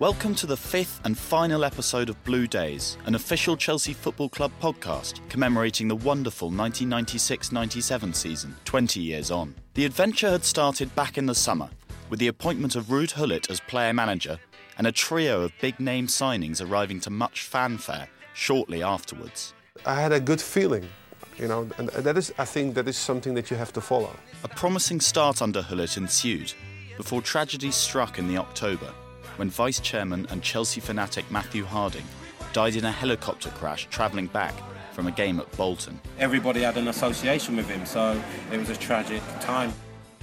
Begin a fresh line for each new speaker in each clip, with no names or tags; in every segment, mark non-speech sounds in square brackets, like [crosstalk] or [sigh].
Welcome to the fifth and final episode of Blue Days, an official Chelsea Football Club podcast commemorating the wonderful 1996 97 season, 20 years on. The adventure had started back in the summer with the appointment of Ruud Gullit as player manager and a trio of big name signings arriving to much fanfare shortly afterwards.
I had a good feeling, you know, and that is, I think, that is something that you have to follow.
A promising start under Gullit ensued before tragedy struck in the October when Vice Chairman and Chelsea fanatic Matthew Harding died in a helicopter crash travelling back from a game at Bolton.
Everybody had an association with him, so it was a tragic time.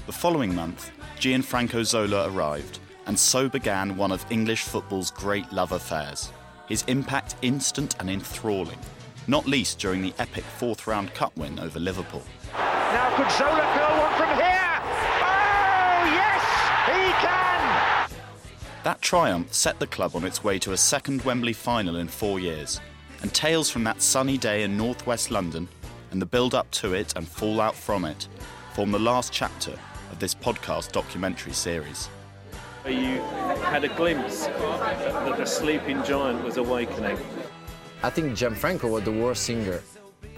The following month, Gianfranco Zola arrived, and so began one of English football's great love affairs. His impact instant and enthralling, not least during the epic fourth round cup win over Liverpool.
Now could Zola fill one from here?
That triumph set the club on its way to a second Wembley final in four years, and tales from that sunny day in northwest London and the build up to it and fallout from it form the last chapter of this podcast documentary series.
You had a glimpse that the sleeping giant was awakening.
I think Gianfranco was the worst singer.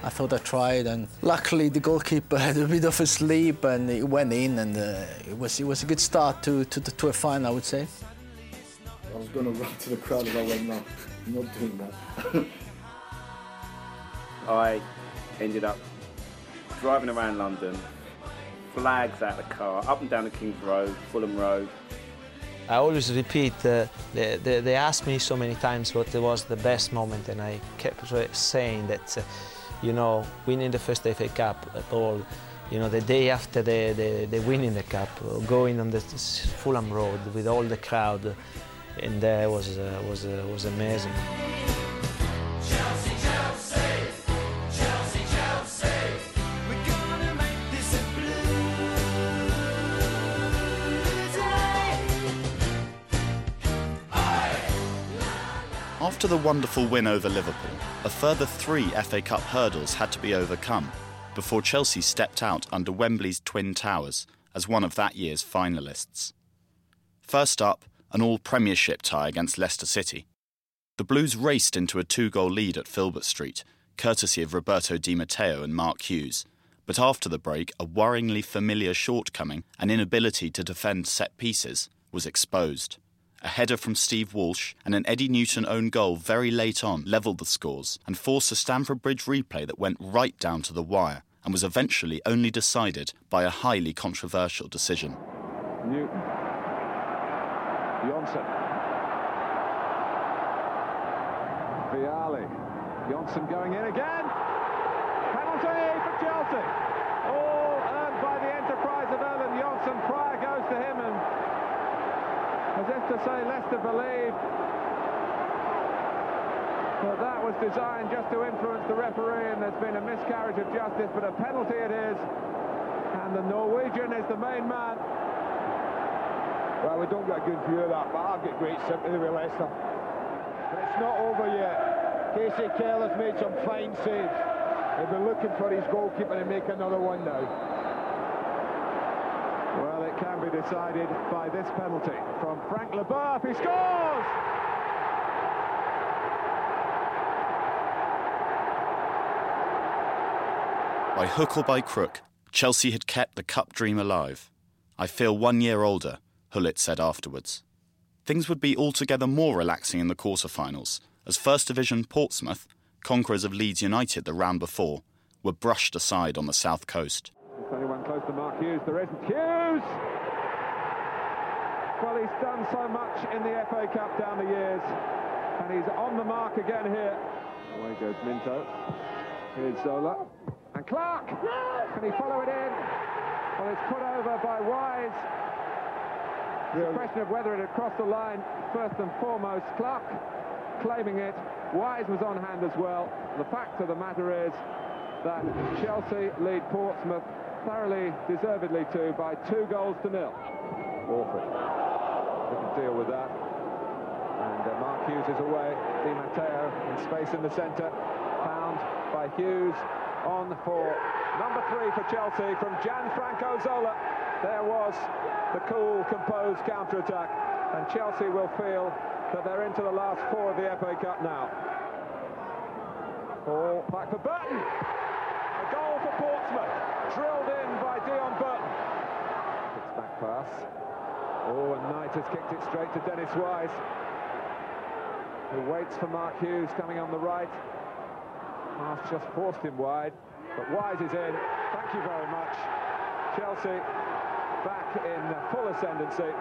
I thought I tried, and luckily the goalkeeper [laughs] had a bit of a sleep, and it went in, and uh, it was it was a good start to to, to a final, I would say.
I was going to run to the crowd and I went, no, I'm not doing that. [laughs]
I ended up driving around London, flags out the car, up and down the King's Road, Fulham Road.
I always repeat, uh, they, they, they asked me so many times what was the best moment, and I kept saying that, uh, you know, winning the first FA Cup at all, you know, the day after the, the, the winning the cup, going on the Fulham Road with all the crowd, and there was uh, was uh, was amazing.
After the wonderful win over Liverpool, a further three FA Cup hurdles had to be overcome before Chelsea stepped out under Wembley's Twin Towers as one of that year's finalists. First up, an all Premiership tie against Leicester City. The Blues raced into a two goal lead at Filbert Street, courtesy of Roberto Di Matteo and Mark Hughes. But after the break, a worryingly familiar shortcoming, an inability to defend set pieces, was exposed. A header from Steve Walsh and an Eddie Newton own goal very late on levelled the scores and forced a Stamford Bridge replay that went right down to the wire and was eventually only decided by a highly controversial decision.
Newton. Johnsen. Vialli. Johnsen going in again. Penalty for Chelsea. All earned by the enterprise of Erland Johnsen. Prior goes to him and as if to say Leicester believe that that was designed just to influence the referee and there's been a miscarriage of justice but a penalty it is and the Norwegian is the main man
Well, we don't get a good view of that, but I've got great sympathy with Leicester. But it's not over yet. Kasey Keller's made some fine saves. He'll be looking for his goalkeeper to make another one now.
Well, it can be decided by this penalty from Frank Leboeuf. He scores!
By hook or by crook, Chelsea had kept the cup dream alive. I feel one year older, Gullit said afterwards. Things would be altogether more relaxing in the quarter-finals, as First Division Portsmouth, conquerors of Leeds United the round before, were brushed aside on the south coast.
If anyone close to Mark Hughes, there isn't. Hughes! Well, he's done so much in the FA Cup down the years, and he's on the mark again here. Away goes Minto. Here's Zola. And Clarke! Can he follow it in? Well, it's put over by Wise. It's a question of whether it had crossed the line first and foremost. Clarke claiming it. Wise was on hand as well. The fact of the matter is that Chelsea lead Portsmouth thoroughly, deservedly too, by two goals to nil. Awful. Didn't deal with that. And uh, Mark Hughes is away. Di Matteo in space in the centre. Found by Hughes on for number three for Chelsea from Gianfranco Zola. There was the cool, composed counter-attack. and Chelsea will feel that they're into the last four of the FA Cup now. Ball back for Burton. A goal for Portsmouth, drilled in by Deon Burton. It's back pass. Oh, and Knight has kicked it straight to Dennis Wise, who waits for Mark Hughes coming on the right. Half just forced him wide, but Wise is in. Thank you very much. Chelsea back in full ascendancy.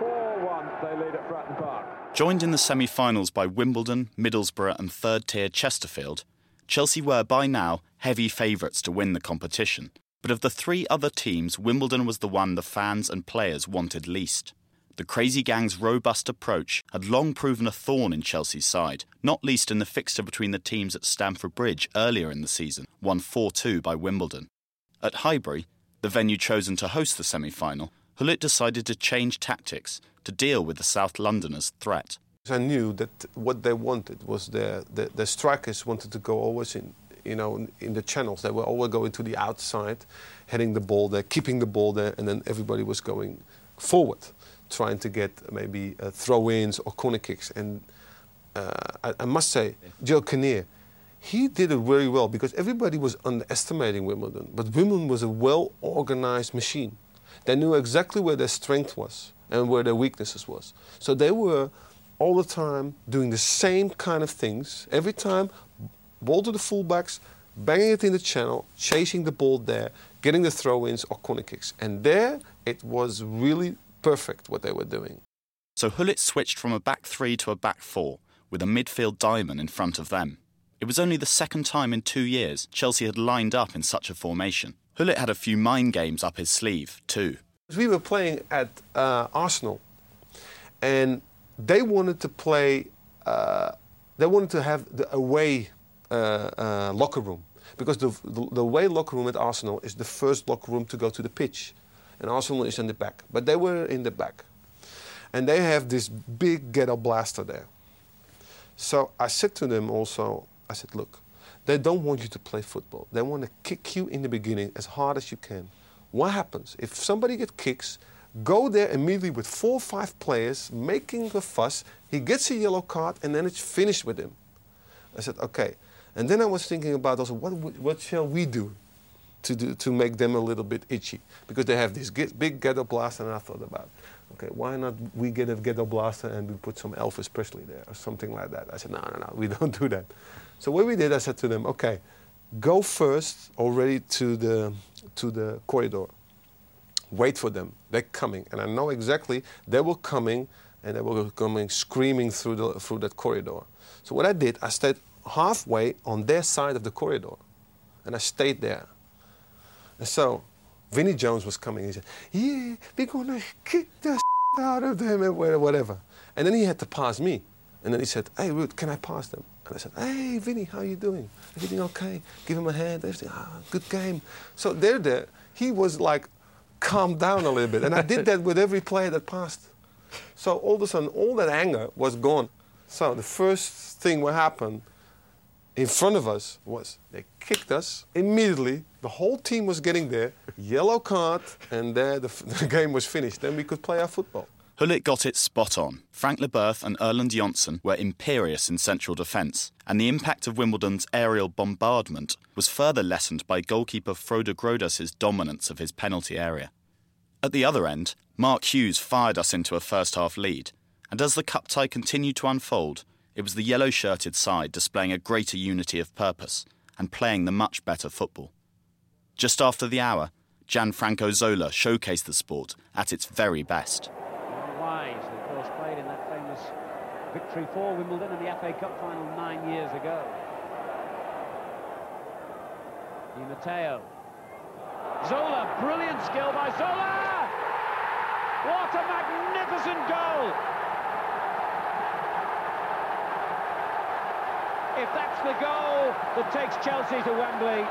4-1 they lead at Fratton Park.
Joined in the semi finals by Wimbledon, Middlesbrough, and third tier Chesterfield, Chelsea were by now heavy favourites to win the competition. But of the three other teams, Wimbledon was the one the fans and players wanted least. The Crazy Gang's robust approach had long proven a thorn in Chelsea's side, not least in the fixture between the teams at Stamford Bridge earlier in the season, won 4 2 by Wimbledon. At Highbury, the venue chosen to host the semi final, Gullit decided to change tactics to deal with the South Londoners' threat.
I knew that what they wanted was the, the, the strikers wanted to go always in, you know, in the channels. They were always going to the outside, heading the ball there, keeping the ball there, and then everybody was going forward, trying to get maybe uh, throw-ins or corner kicks. And uh, I, I, must say, Joe Kinnear, he did it very well because everybody was underestimating Wimbledon. But Wimbledon was a well-organized machine. They knew exactly where their strength was and where their weaknesses was. So they were all the time doing the same kind of things. Every time, ball to the fullbacks, banging it in the channel, chasing the ball there, getting the throw-ins or corner kicks. And there, it was really perfect what they were doing.
So Gullit switched from a back three to a back four, with a midfield diamond in front of them. It was only the second time in two years Chelsea had lined up in such a formation. Gullit had a few mind games up his sleeve, too.
We were playing at uh, Arsenal, and they wanted to play, uh, they wanted to have the away uh, uh, locker room. Because the, the, the away locker room at Arsenal is the first locker room to go to the pitch. And Arsenal is in the back. But they were in the back. And they have this big ghetto blaster there. So I said to them also, I said, look, they don't want you to play football. They want to kick you in the beginning as hard as you can. What happens? If somebody gets kicks, go there immediately with four or five players making a fuss. He gets a yellow card and then it's finished with him. I said, okay. And then I was thinking about also, what, what shall we do to, do to make them a little bit itchy? Because they have this big ghetto blaster, and I thought about, okay, why not we get a ghetto blaster and we put some Elvis Presley there or something like that? I said, no, no, no, we [laughs] don't do that. So what we did, I said to them, okay, go first already to the, to the corridor wait for them. They're coming. And I know exactly they were coming and they were coming screaming through, the, through that corridor. So what I did, I stayed halfway on their side of the corridor. And I stayed there. And so Vinnie Jones was coming. He said, yeah, we're going to kick the [laughs] out of them and whatever. And then he had to pass me. And then he said, hey, Ruud, can I pass them? And I said, hey, Vinnie, how are you doing? Everything okay? Give him a hand. Everything, ah, good game. So they're there. He was like calm down a little bit. And I did that with every player that passed. So all of a sudden, all that anger was gone. So the first thing what happened in front of us was they kicked us immediately. The whole team was getting there, yellow card, and there the, [laughs] the game was finished. Then we could play our football.
Gullit got it spot on. Frank Leboeuf and Erland Johnsen were imperious in central defence, and the impact of Wimbledon's aerial bombardment was further lessened by goalkeeper Frode Grodas's dominance of his penalty area. At the other end, Mark Hughes fired us into a first half lead, and as the cup tie continued to unfold, it was the yellow shirted side displaying a greater unity of purpose and playing the much better football. Just after the hour, Gianfranco Zola showcased the sport at its very best.
Wise, of course, played in that famous victory for Wimbledon in the FA Cup final nine years ago. Di Matteo. Zola, brilliant skill by Zola! What a magnificent goal! If that's the goal that takes Chelsea to Wembley,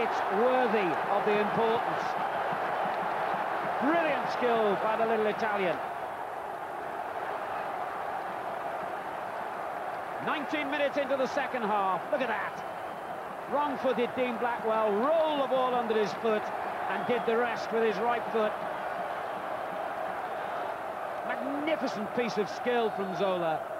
it's worthy of the importance. Brilliant skill by the little Italian. 19 minutes into the second half. Look at that. Wrong-footed Dean Blackwell, rolled the ball under his foot and did the rest with his right foot. magnificent piece of skill from Zola.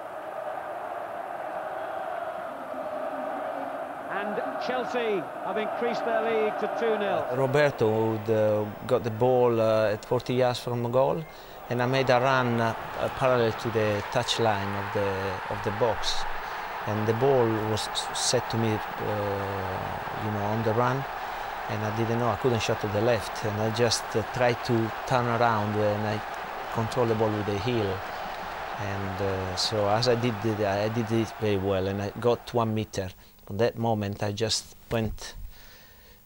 And Chelsea have increased their lead to 2-0.
Roberto uh, got the ball uh, at 40 yards from goal, and I made a run uh, parallel to the touchline of the of the box, and the ball was set to me, uh, you know, on the run, and I didn't know I couldn't shot to the left, and I just uh, tried to turn around and I control the ball with the heel. And uh, so as I did I did it very well, and I got one meter. At that moment, I just went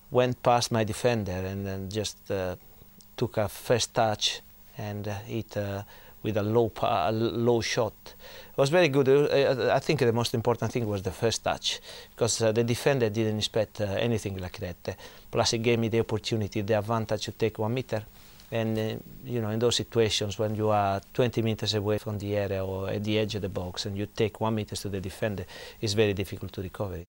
went past my defender and then just uh, took a first touch and uh, hit uh, with a low a low shot. It was very good. Uh, I think the most important thing was the first touch because uh, the defender didn't expect uh, anything like that. plus, it gave me the opportunity, the advantage to take one meter. And uh, you know, in those situations when you are 20 meters away from the area or at the edge of the box and you take one meter to the defender, it's very difficult to recover.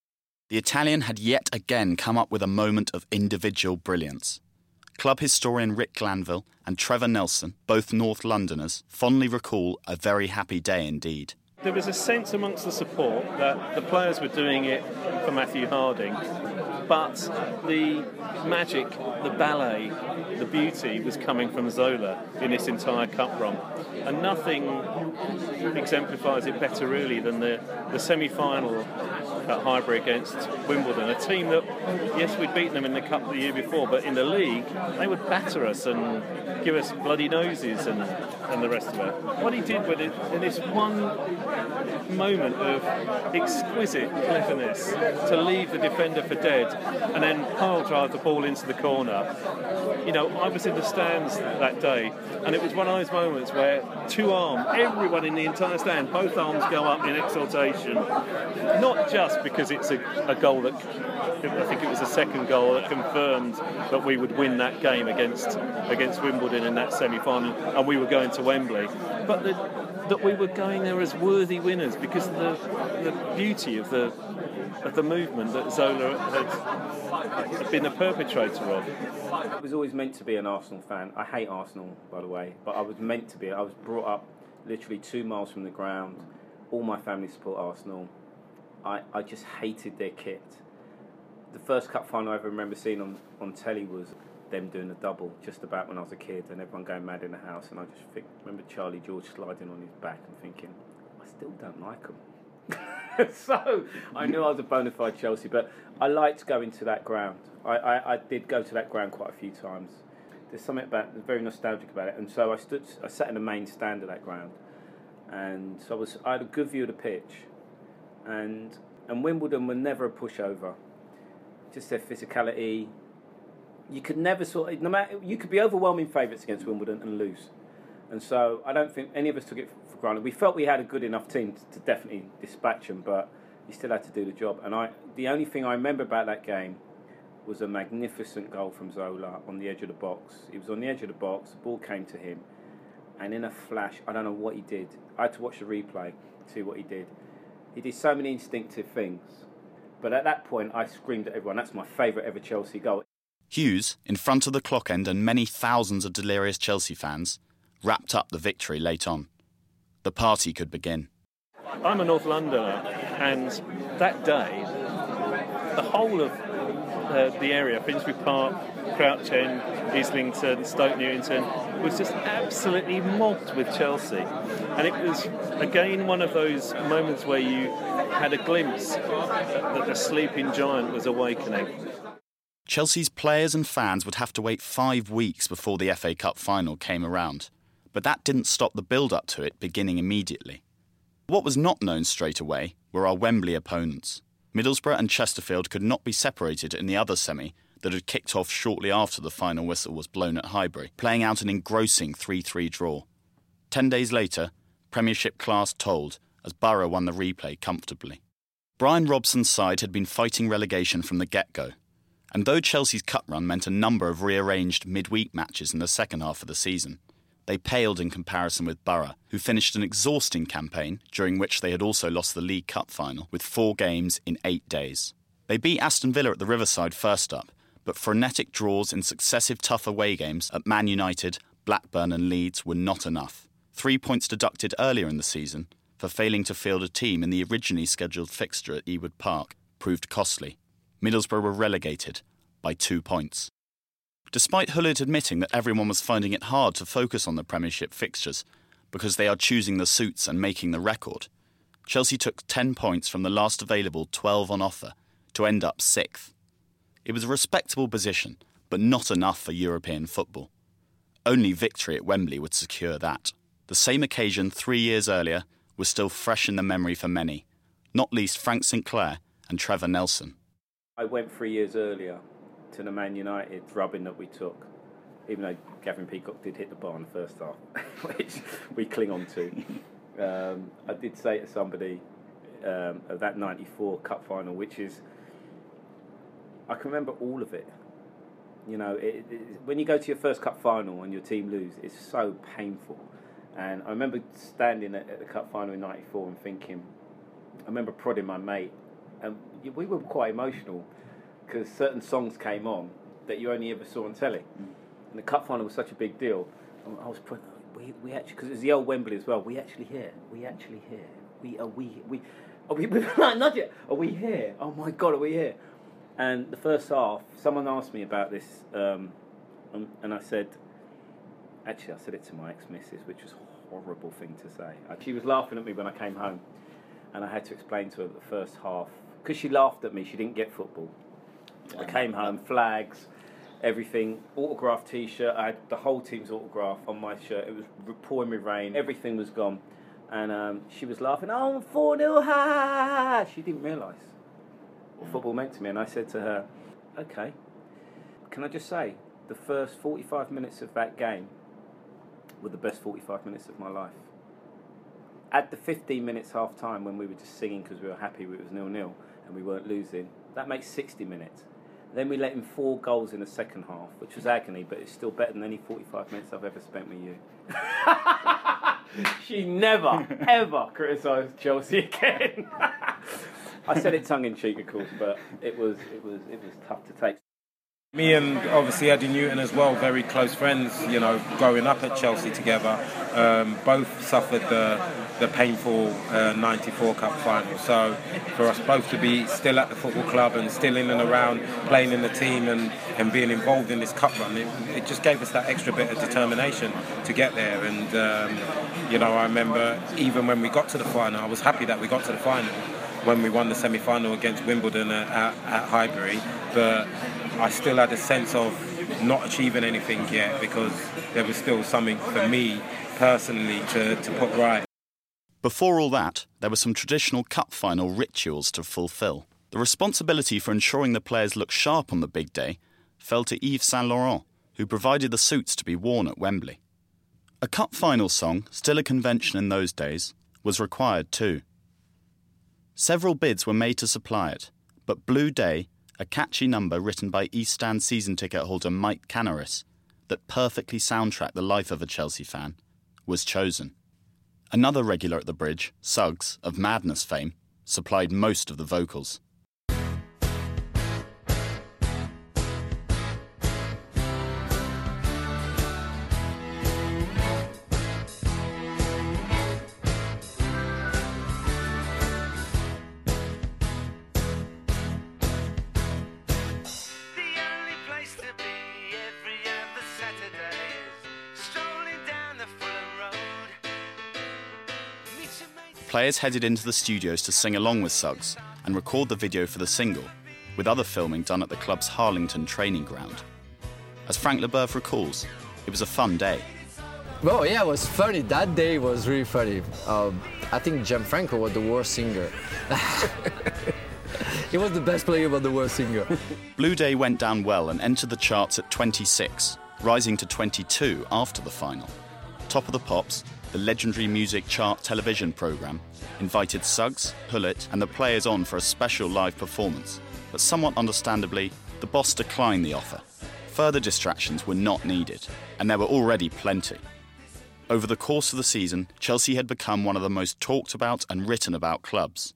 The Italian had yet again come up with a moment of individual brilliance. Club historian Rick Glanvill and Trevor Nelson, both North Londoners, fondly recall a very happy day indeed.
There was a sense amongst the support that the players were doing it for Matthew Harding, but the magic, the ballet, the beauty was coming from Zola in this entire cup run. And nothing exemplifies it better, really, than the, the semi final at Highbury against Wimbledon, a team that, yes, we'd beaten them in the cup the year before, but in the league, they would batter us and give us bloody noses and, and the rest of it. What he did with it in this one moment of exquisite cleverness to leave the defender for dead and then pile drive the ball into the corner. You know, I was in the stands that day, and it was one of those moments where two arms, everyone in the entire stand, both arms go up in exultation, not just because it's a, a goal that I think it was the second goal that confirmed that we would win that game against against Wimbledon in that semi-final, and we were going to Wembley. But the, that we were going there as worthy winners because of the, the beauty of the of the movement that Zola had been a perpetrator of.
I was always meant to be an Arsenal fan. I hate Arsenal, by the way, but I was meant to be. I was brought up literally two miles from the ground. All my family support Arsenal. I, I just hated their kit. The first cup final I ever remember seeing on, on telly was them doing a double just about when I was a kid and everyone going mad in the house and I just think, remember Charlie George sliding on his back and thinking, I still don't like him. [laughs] so I knew I was a bona fide Chelsea, but I liked going to that ground. I, I, I, did go to that ground quite a few times. There's something about very nostalgic about it, and so I stood, I sat in the main stand of that ground, and so I was, I had a good view of the pitch, and and Wimbledon were never a pushover. Just their physicality. You could never sort of, no matter you could be overwhelming favourites against Wimbledon and lose. And so I don't think any of us took it for granted. We felt we had a good enough team to, to definitely dispatch them, but you still had to do the job. And I, the only thing I remember about that game was a magnificent goal from Zola on the edge of the box. He was on the edge of the box. The ball came to him, and in a flash, I don't know what he did. I had to watch the replay to see what he did. He did so many instinctive things. But at that point, I screamed at everyone, that's my favourite ever Chelsea goal.
Hughes, in front of the clock end and many thousands of delirious Chelsea fans, wrapped up the victory late on. The party could begin.
I'm a North Londoner, and that day, the whole of uh, the area, Finsbury Park, Crouch End, Islington, Stoke Newington, was just absolutely mobbed with Chelsea. And it was, again, one of those moments where you had a glimpse that the sleeping giant was awakening.
Chelsea's players and fans would have to wait five weeks before the FA Cup final came around, but that didn't stop the build up to it beginning immediately. What was not known straight away were our Wembley opponents. Middlesbrough and Chesterfield could not be separated in the other semi that had kicked off shortly after the final whistle was blown at Highbury, playing out an engrossing 3 3 draw. Ten days later, Premiership class told as Borough won the replay comfortably. Brian Robson's side had been fighting relegation from the get go, and though Chelsea's cup run meant a number of rearranged midweek matches in the second half of the season, they paled in comparison with Borough, who finished an exhausting campaign during which they had also lost the League Cup final with four games in eight days. They beat Aston Villa at the Riverside first up, but frenetic draws in successive tough away games at Man United, Blackburn, and Leeds were not enough. three points deducted earlier in the season for failing to field a team in the originally scheduled fixture at Ewood Park proved costly. Middlesbrough were relegated by two points. Despite Gullit admitting that everyone was finding it hard to focus on the Premiership fixtures because they are choosing the suits and making the record, Chelsea took 10 points from the last available 12 on offer to end up sixth. It was a respectable position, but not enough for European football. Only victory at Wembley would secure that. The same occasion three years earlier was still fresh in the memory for many, not least Frank Sinclair and Trevor Nelson.
I went three years earlier to the Man United rubbing that we took, even though Gavin Peacock did hit the bar in the first half, [laughs] which we cling on to. [laughs] Um, I did say to somebody um, of that 94 cup final, which is, I can remember all of it. You know, it, it, when you go to your first cup final and your team lose, it's so painful. And I remember standing at, at the cup final in '94 and thinking, I remember prodding my mate, and we were quite emotional because certain songs came on that you only ever saw on telly. And the cup final was such a big deal. I was putting, we, we actually, because it was the old Wembley as well, we actually here, we actually here, we are we, we, are we, [laughs] not yet, are we here? Oh my God, are we here? And the first half, someone asked me about this, um, and, and, I said, actually, I said it to my ex missus, which was a horrible thing to say. She was laughing at me when I came home, and I had to explain to her that the first half, because she laughed at me, she didn't get football. I came home, flags, everything, autographed T-shirt. I had the whole team's autograph on my shirt. It was pouring with rain. Everything was gone, and um, she was laughing. Oh, four 0 ha! She didn't realise what football meant to me, and I said to her, "Okay, can I just say the first 45 minutes of that game were the best 45 minutes of my life." At the 15 minutes half time when we were just singing because we were happy it was nil nil and we weren't losing, that makes 60 minutes. Then we let in four goals in the second half, which was agony, but it's still better than any 45 minutes I've ever spent with you. [laughs] she never, ever criticised Chelsea again. [laughs] I said it tongue in cheek, of course, but it was, it was, it was tough to take.
Me and obviously Eddie Newton as well, very close friends, you know, growing up at Chelsea together. Um, both suffered the, the painful uh, 94 Cup final. So for us both to be still at the football club and still in and around playing in the team and, and being involved in this cup run, it, it just gave us that extra bit of determination to get there. And, um, you know, I remember even when we got to the final, I was happy that we got to the final when we won the semi-final against Wimbledon at, at, at Highbury. But I still had a sense of not achieving anything yet because there was still something for me personally to, to put right.
Before all that, there were some traditional cup final rituals to fulfill. The responsibility for ensuring the players look sharp on the big day fell to Yves Saint Laurent, who provided the suits to be worn at Wembley. A cup final song, still a convention in those days, was required too. Several bids were made to supply it, but Blue Day a catchy number written by East Stand season ticket holder Mike Connaris that perfectly soundtracked the life of a Chelsea fan, was chosen. Another regular at the bridge, Suggs, of Madness fame, supplied most of the vocals. Players headed into the studios to sing along with Suggs and record the video for the single, with other filming done at the club's Harlington training ground. As Frank Leboeuf recalls, it was a fun day.
Well, yeah, it was funny. That day was really funny. Um, I think Gianfranco was the worst singer. [laughs] he was the best player, but the worst singer.
Blue Day went down well and entered the charts at 26, rising to 22 after the final. Top of the Pops the legendary music chart television programme, invited Suggs, Gullit, and the players on for a special live performance, but somewhat understandably, the boss declined the offer. Further distractions were not needed, and there were already plenty. Over the course of the season, Chelsea had become one of the most talked about and written about clubs.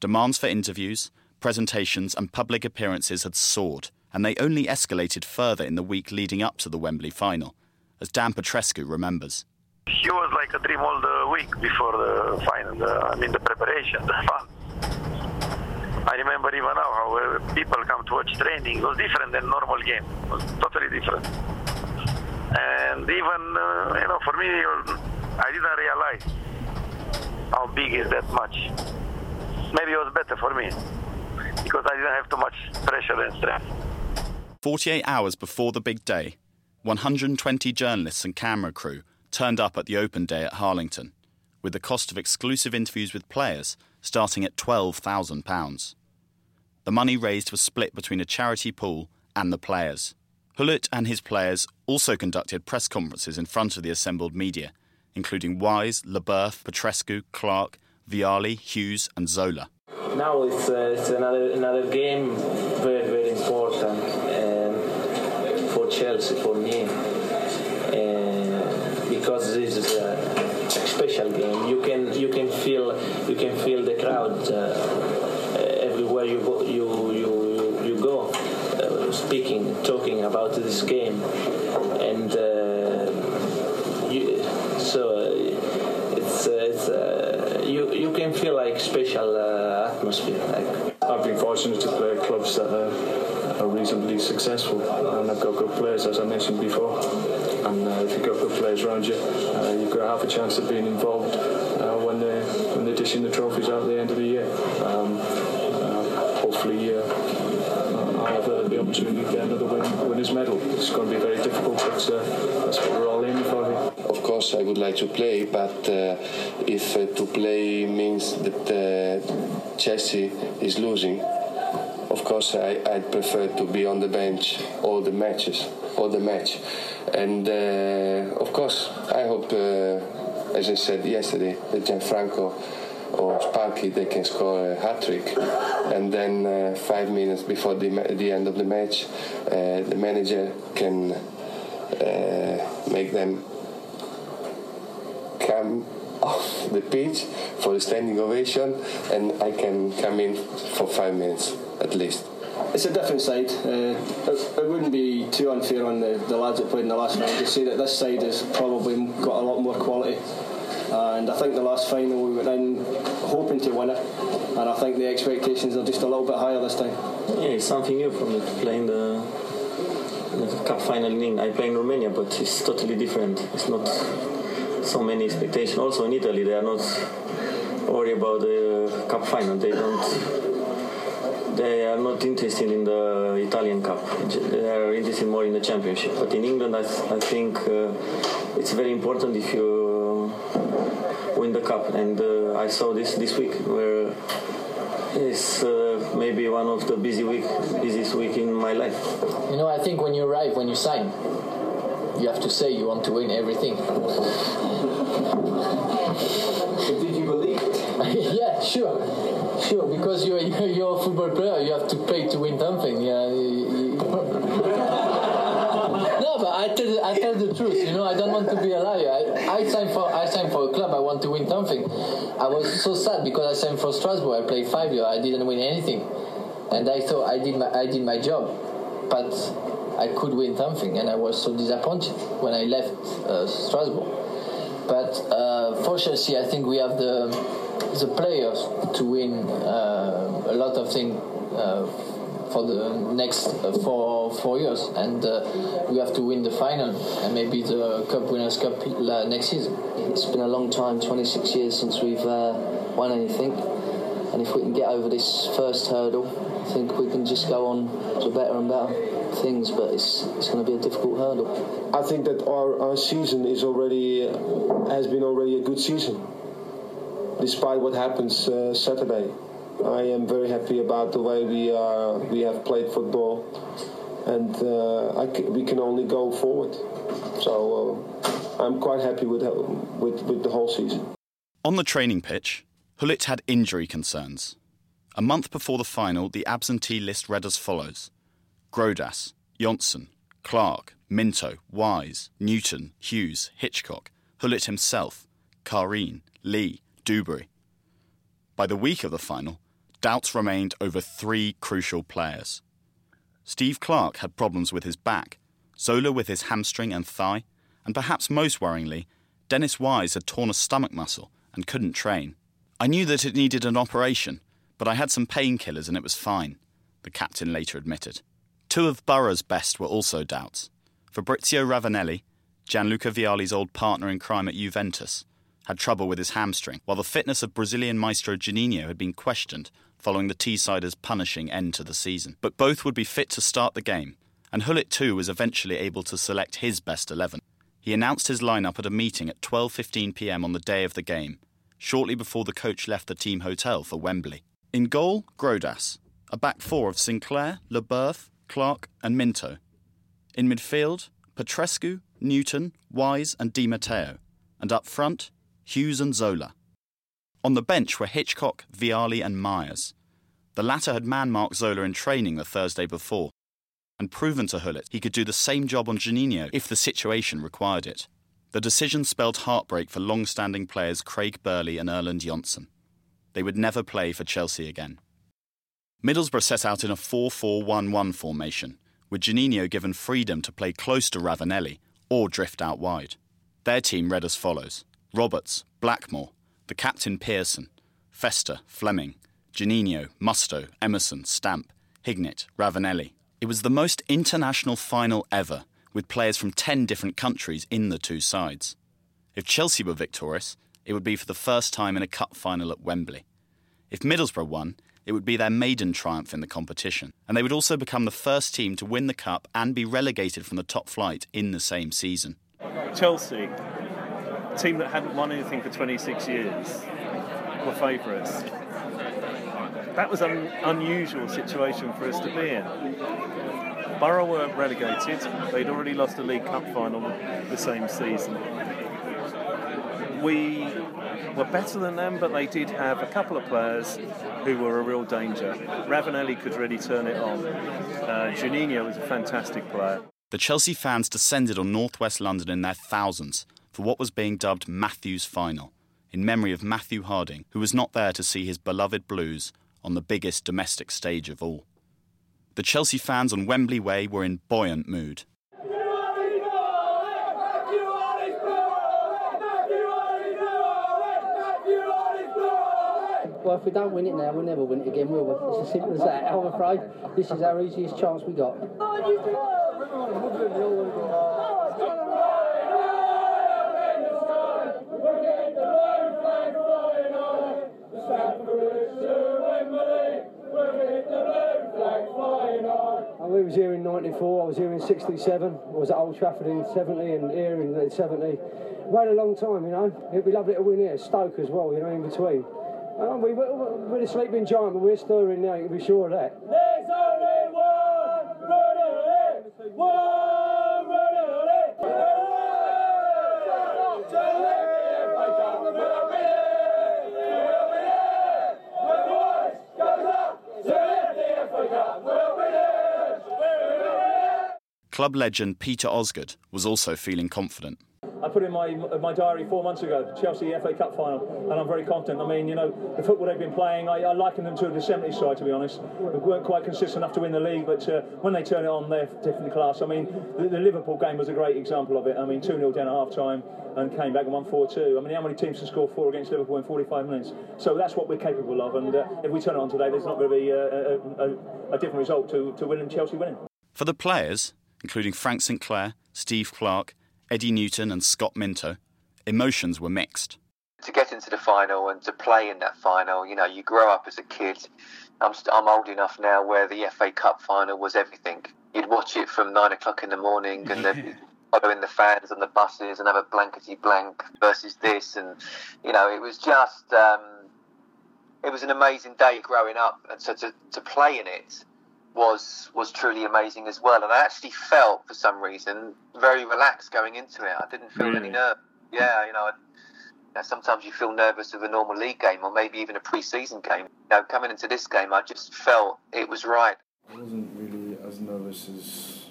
Demands for interviews, presentations, and public appearances had soared, and they only escalated further in the week leading up to the Wembley final, as Dan Petrescu remembers.
It was like a dream all the week before the final. The, I mean, the preparation, the fun. I remember even now how uh, people come to watch training. It was different than normal game. It was totally different. And even uh, you know, for me, I didn't realize how big is that match. Maybe it was better for me because I didn't have too much pressure and stress.
48 hours before the big day, 120 journalists and camera crew turned up at the open day at Harlington, with the cost of exclusive interviews with players starting at £12,000. The money raised was split between a charity pool and the players. Gullit and his players also conducted press conferences in front of the assembled media, including Wise, Leboeuf, Petrescu, Clarke, Vialli, Hughes, and Zola.
Now it's, uh, it's another another game, very very important um, for Chelsea for me, uh, because this is a special game. You can you can feel you can feel the crowd uh, everywhere you go you you you go, uh, speaking talking about this game, and uh, you, so it's it's you you can feel like special uh, atmosphere. Like.
I've been fortunate to play at clubs that are, are reasonably successful, and I've got good players, as I mentioned before. And uh, if you've got good players around you, uh, you've got half a chance of being involved uh, when they when they're dishing the trophies out at the end of the year. Um, hopefully, I'll to get another win, winner's medal. It's going to be very difficult, but that's what we're all aiming for here.
Of course, I would like to play, but uh, if uh, to play means that uh, Chelsea is losing, of course, I, I'd prefer to be on the bench all the matches, all the match. And of course, I hope, as I said yesterday, that Gianfranco or Sparky they can score a hat trick, and then uh, five minutes before the, the end of the match, uh, the manager can uh, make them come [laughs] off the pitch for a standing ovation, and I can come in for five minutes at least.
It's a different side. Uh, it, it, wouldn't be too unfair on the, the lads that played in the last round to say that this side has probably got a lot more quality. And I think the last final we were in hoping to win it, and I think the expectations are just a little bit higher this time.
Yeah, it's something new for me playing the, the cup final in England. I play in Romania, but it's totally different. It's not so many expectations. Also in Italy, they are not worried about the cup final. They don't. They are not interested in the Italian Cup. They are interested more in the Championship. But in England, I, th- I think uh, it's very important if you cup. And uh, I saw this this week where it's uh, maybe one of the busy week, busiest week in my life.
You know, I think when you arrive, when you sign, you have to say you want to win everything.
Did you believe it? [laughs]
yeah, sure, sure. Because you're [laughs] you're a football player, you have to play to win something. Yeah. no, but I tell I tell the truth. You know, I don't want to be a liar. I, I signed for I signed for a club. I want to win something. I was so sad because I signed for Strasbourg. I played five years. I didn't win anything, and I thought I did my I did my job, but I could win something, and I was so disappointed when I left uh, Strasbourg. But uh, for Chelsea, I think we have the the players to win uh, a lot of things uh, for the next uh, four four years, and uh, we have to win the final and maybe the Cup Winners' Cup next season.
It's been a long time, 26 years since we've won anything, and if we can get over this first hurdle, I think we can just go on to better and better things, but it's it's going to be a difficult hurdle.
I think that our, our season is already has been already a good season, despite what happens uh, Saturday. I am very happy about the way we are we have played football, and uh, we can only go forward. So uh, I'm quite happy with, with with the whole season.
On the training pitch, Gullit had injury concerns. A month before the final, the absentee list read as follows. Grodas, Johnsen, Clarke, Minto, Wise, Newton, Hughes, Hitchcock, Gullit himself, Kharine, Lee, Duberry. By the week of the final, doubts remained over three crucial players. Steve Clarke had problems with his back, Zola with his hamstring and thigh, and perhaps most worryingly, Dennis Wise had torn a stomach muscle and couldn't train. I knew that it needed an operation, but I had some painkillers and it was fine, the captain later admitted. Two of Borough's best were also doubts. Fabrizio Ravanelli, Gianluca Vialli's old partner in crime at Juventus, had trouble with his hamstring, while the fitness of Brazilian maestro Juninho had been questioned following the Teessiders' punishing end to the season. But both would be fit to start the game, and Gullit too was eventually able to select his best 11. He announced his lineup at a meeting at 12:15 p.m. on the day of the game, shortly before the coach left the team hotel for Wembley. In goal, Grodas, a back four of Sinclair, Leboeuf, Clarke, and Minto. In midfield, Petrescu, Newton, Wise, and Di Matteo, and up front, Hughes and Zola. On the bench were Hitchcock, Vialli, and Myers. The latter had man marked Zola in training the Thursday before, and proven to Gullit he could do the same job on Juninho if the situation required it. The decision spelled heartbreak for long standing players Craig Burley and Erland Johnsen. They would never play for Chelsea again. Middlesbrough set out in a 4 4 1 1 formation, with Juninho given freedom to play close to Ravanelli or drift out wide. Their team read as follows Roberts, Blackmore, the captain Pearson, Festa, Fleming, Juninho, Mustoe, Emerson, Stamp, Hignett, Ravanelli. It was the most international final ever, with players from 10 different countries in the two sides. If Chelsea were victorious, it would be for the first time in a cup final at Wembley. If Middlesbrough won, it would be their maiden triumph in the competition, and they would also become the first team to win the cup and be relegated from the top flight in the same season.
Chelsea, team that hadn't won anything for 26 years, were favourites. That was an unusual situation for us to be in. Borough were relegated. They'd already lost a League Cup final the same season. We were better than them, but they did have a couple of players who were a real danger. Ravanelli could really turn it on. Uh, Juninho was a fantastic player.
The Chelsea fans descended on northwest London in their thousands for what was being dubbed Matthew's Final, in memory of Matthew Harding, who was not there to see his beloved Blues on the biggest domestic stage of all. The Chelsea fans on Wembley Way were in buoyant mood.
Well, if we don't win it now, we'll never win it again, will we? [laughs] It's as simple as that. I'm afraid this is our easiest chance we got.
We was here in 94, I was here in 67, I was at Old Trafford in 70 and here in 70. We've had a long time, you know. It'd be lovely to win here. Stoke as well, you know, in between. Uh, we, we're the sleeping giant, but we're stirring now, you can be sure of that.
There's only one one.
Club legend Peter Osgood was also feeling confident.
I put in my my diary four months ago, Chelsea FA Cup final, and I'm very confident. I mean, you know, the football they've been playing, I, I liken them to the 70s side, to be honest. They weren't quite consistent enough to win the league, but uh, when they turn it on, they're different class. I mean, the, the Liverpool game was a great example of it. I mean, 2 0 down at half time and came back and won 4 2. I mean, how many teams can score four against Liverpool in 45 minutes? So that's what we're capable of, and uh, if we turn it on today, there's not going to be uh, a, a, a different result to, to winning Chelsea winning.
For the players, including Frank Sinclair, Steve Clarke, Eddie Newton, and Scott Minto, emotions were mixed.
To get into the final and to play in that final, you know, you grow up as a kid. I'm, st- I'm old enough now where the FA Cup final was everything. You'd watch it from nine o'clock in the morning and then [laughs] following the fans on the buses and have a blankety blank versus this. And, you know, it was just, um, it was an amazing day growing up. And so to, to play in it, was was truly amazing as well. And I actually felt, for some reason, very relaxed going into it. I didn't feel
Really?
any nerve. Yeah, you know, I, you know, sometimes you feel nervous with a normal league game or maybe even a pre-season game. You know, coming into this game, I just felt it was right.
I wasn't really as nervous as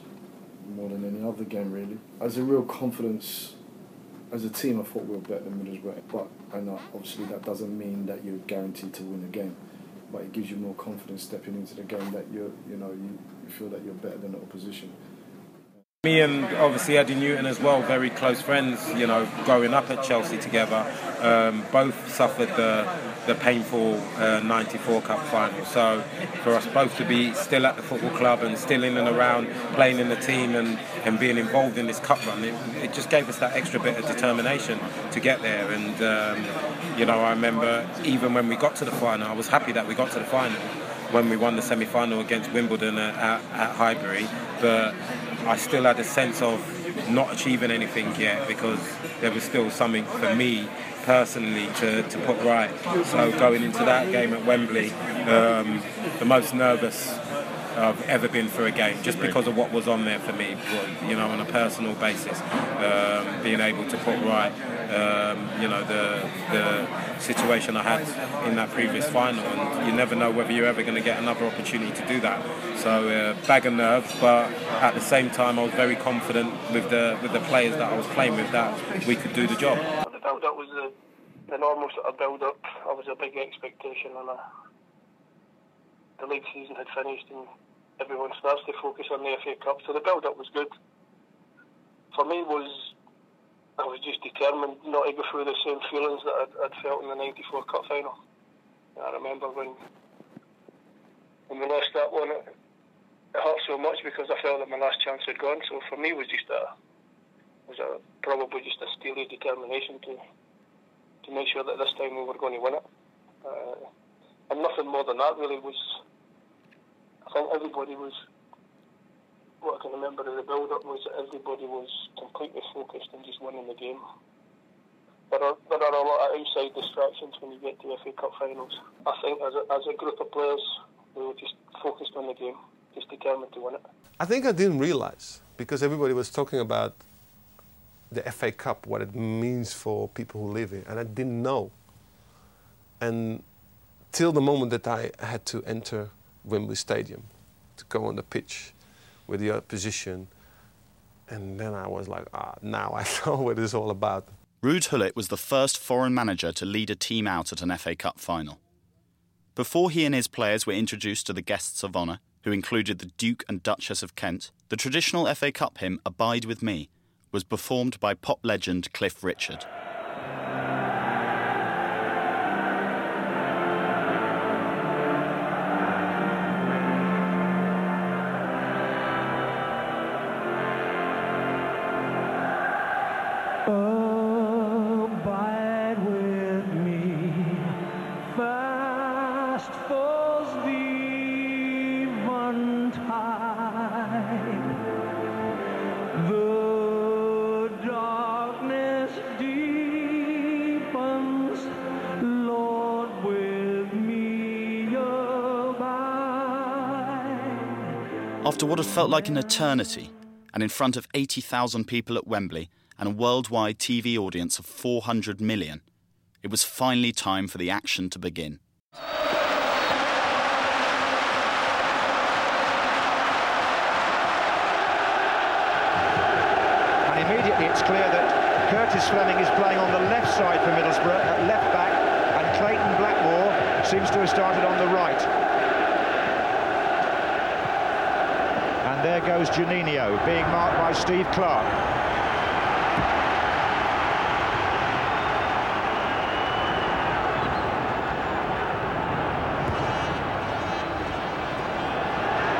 more than any other game, really. As a real confidence, as a team, I thought we were better than Middlesbrough. But I know obviously that doesn't mean that you're guaranteed to win a game. But it gives you more confidence stepping into the game that you're, you know, you, you feel that you're better than the opposition.
Me and obviously Eddie Newton as well, very close friends. You know, growing up at Chelsea together, um, both suffered the the painful uh, '94 Cup final. So for us both to be still at the football club and still in and around, playing in the team and, and being involved in this cup run, it, it just gave us that extra bit of determination to get there. And um, you know, I remember even when we got to the final, I was happy that we got to the final when we won the semi-final against Wimbledon at, at, at Highbury, but I still had a sense of not achieving anything yet because there was still something for me personally to, to put right. So going into that game at Wembley, um, the most nervous I've ever been for a game, just because of what was on there for me, you know, on a personal basis, um, being able to put right, um, you know, the the situation I had in that previous final, and you never know whether you're ever going to get another opportunity to do that. So uh, bag of nerves, but at the same time, I was very confident with the with the players that I was playing with that we could do the job.
The build-up was the, the normal sort of build-up. I was a big expectation, and a, the league season had finished, and everyone starts to focus on the FA Cup. So the build-up was good. For me, was I was just determined not to go through the same feelings that I'd, I'd felt in the '94 Cup final. I remember when when we lost that one, it, it hurt so much because I felt that my last chance had gone. So for me, it was just a was a probably just a steely determination to to make sure that this time we were going to win it. Uh, and nothing more than that really was. I think everybody was. What I can remember of the build-up was that everybody was completely focused on just winning the game. There are, there are a lot of outside distractions when you get to the FA Cup finals. I think as a, as a group of players, we were just focused on the game, just determined to win it.
I think I didn't realize because everybody was talking about the FA Cup, what it means for people who live it, and I didn't know. And till the moment that I had to enter Wembley Stadium to go on the pitch with the opposition, and then I was like, ah, now I [laughs] know what it's all about.
Ruud Gullit was the first foreign manager to lead a team out at an FA Cup final. Before he and his players were introduced to the guests of honour, who included the Duke and Duchess of Kent, the traditional FA Cup hymn Abide With Me was performed by pop legend Cliff Richard. After what had felt like an eternity, and in front of 80,000 people at Wembley and a worldwide TV audience of 400 million, it was finally time for the action to begin.
And immediately it's clear that Curtis Fleming is playing on the left side for Middlesbrough, at left back, and Clayton Blackmore seems to have started on the right. There goes Juninho, being marked by Steve Clarke.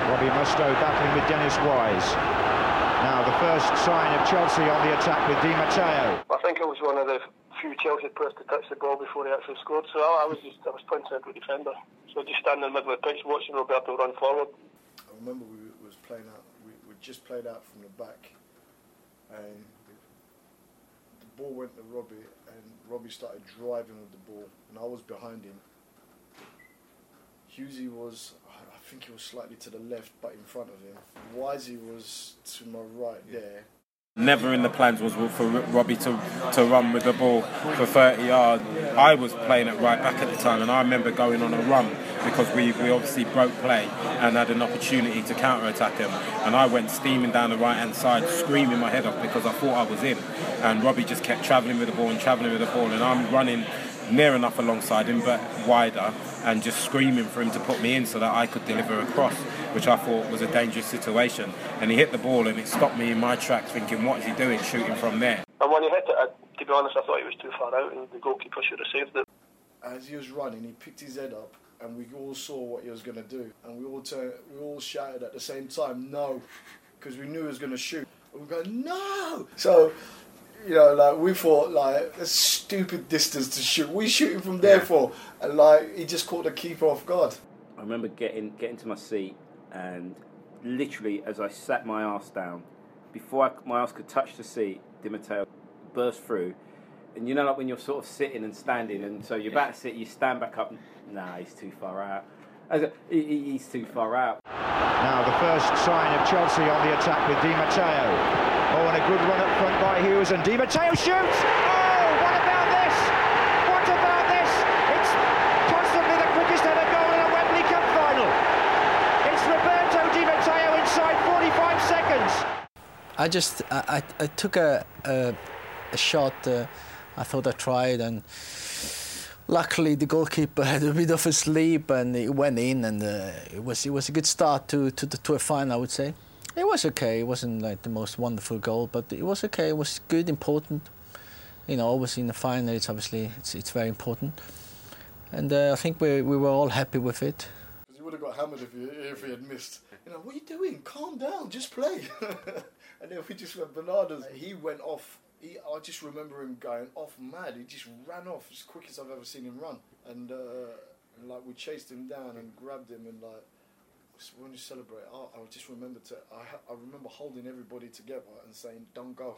Robbie Mustoe battling with Dennis Wise. Now the first sign of Chelsea on the attack with Di Matteo.
I think I was one of the few Chelsea players to touch the ball before he actually scored. So I, I was just I was playing central defender. So just standing in the middle of the pitch watching Roberto run forward.
I remember we was playing out. We, we just played out from the back, and the, ball went to Robbie, and Robbie started driving with the ball, and I was behind him. Hughesy was, I think he was slightly to the left, but in front of him. Wisey was to my right there.
Never in the plans was for Robbie to, to run with the ball for 30 yards. I was playing it right back at the time, and I remember going on a run because we, we obviously broke play and had an opportunity to counter attack him. And I went steaming down the right hand side, screaming my head off because I thought I was in. And Robbie just kept travelling with the ball and travelling with the ball, and I'm running near enough alongside him, but wider, and just screaming for him to put me in so that I could deliver a cross, which I thought was a dangerous situation. And he hit the ball, and it stopped me in my tracks, thinking, what is he doing, shooting from there?
And when he hit it, I, to be honest, I thought he was too far out, and the goalkeeper should have saved it.
As he was running, he picked his head up, and we all saw what he was going to do, and we all turned, we all shouted at the same time, "No," because we knew he was going to shoot. And we go, "No!" So, you know, like we thought, like a stupid distance to shoot. We shooting from there for, and like he just caught the keeper off guard.
I remember getting getting to my seat and literally as I sat my ass down, before I, my ass could touch the seat, Di Matteo burst through. And you know, like when you're sort of sitting and standing, and so you're about to sit, you stand back up. Nah, he's too far out. I said, he, he- he's too far out.
Now the first sign of Chelsea on the attack with Di Matteo. Oh, and a good run up front by Hughes, and Di Matteo shoots! Oh, what about this? What about this? It's possibly the quickest ever goal in a Wembley Cup final. It's Roberto Di Matteo inside 45 seconds.
I just I, I, I took a, a, a shot. Uh, I thought I tried, and luckily the goalkeeper [laughs] had a bit of a sleep, and it went in, and uh, it was it was a good start to to, to a final. I would say it was okay. It wasn't like the most wonderful goal, but it was okay. It was good, important. You know, always in the final, it's obviously it's it's very important, and uh, I think we we were all happy with it.
Because he would have got hammered if he, if he had missed. You know, what are you doing? Calm down, just play. [laughs] and then we just went bananas. He went off. He, I just remember him going off mad. He just ran off as quick as I've ever seen him run. And, uh, and like we chased him down and grabbed him and like when you celebrate, I, I just remember to I, I remember holding everybody together and saying, "Don't go."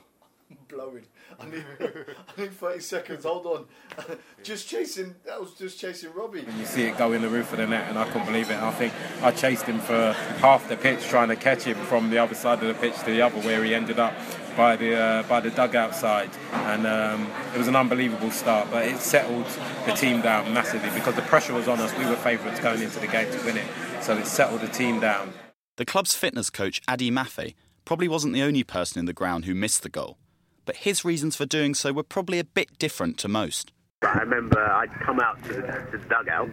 I'm [laughs] blowing. I need, I need 30 seconds. Hold on. [laughs] just chasing. That was just chasing Robbie.
And you see it go in the roof of the net, and I couldn't believe it. I think I chased him for half the pitch, trying to catch him from the other side of the pitch to the other, where he ended up by the uh, by the dugout side. And um, it was an unbelievable start, but it settled the team down massively because the pressure was on us. We were favourites going into the game to win it, so it settled the team down.
The club's fitness coach, Adi Maffei, probably wasn't the only person in the ground who missed the goal, but his reasons for doing so were probably a bit different to most.
I remember I'd come out to the, to the dugout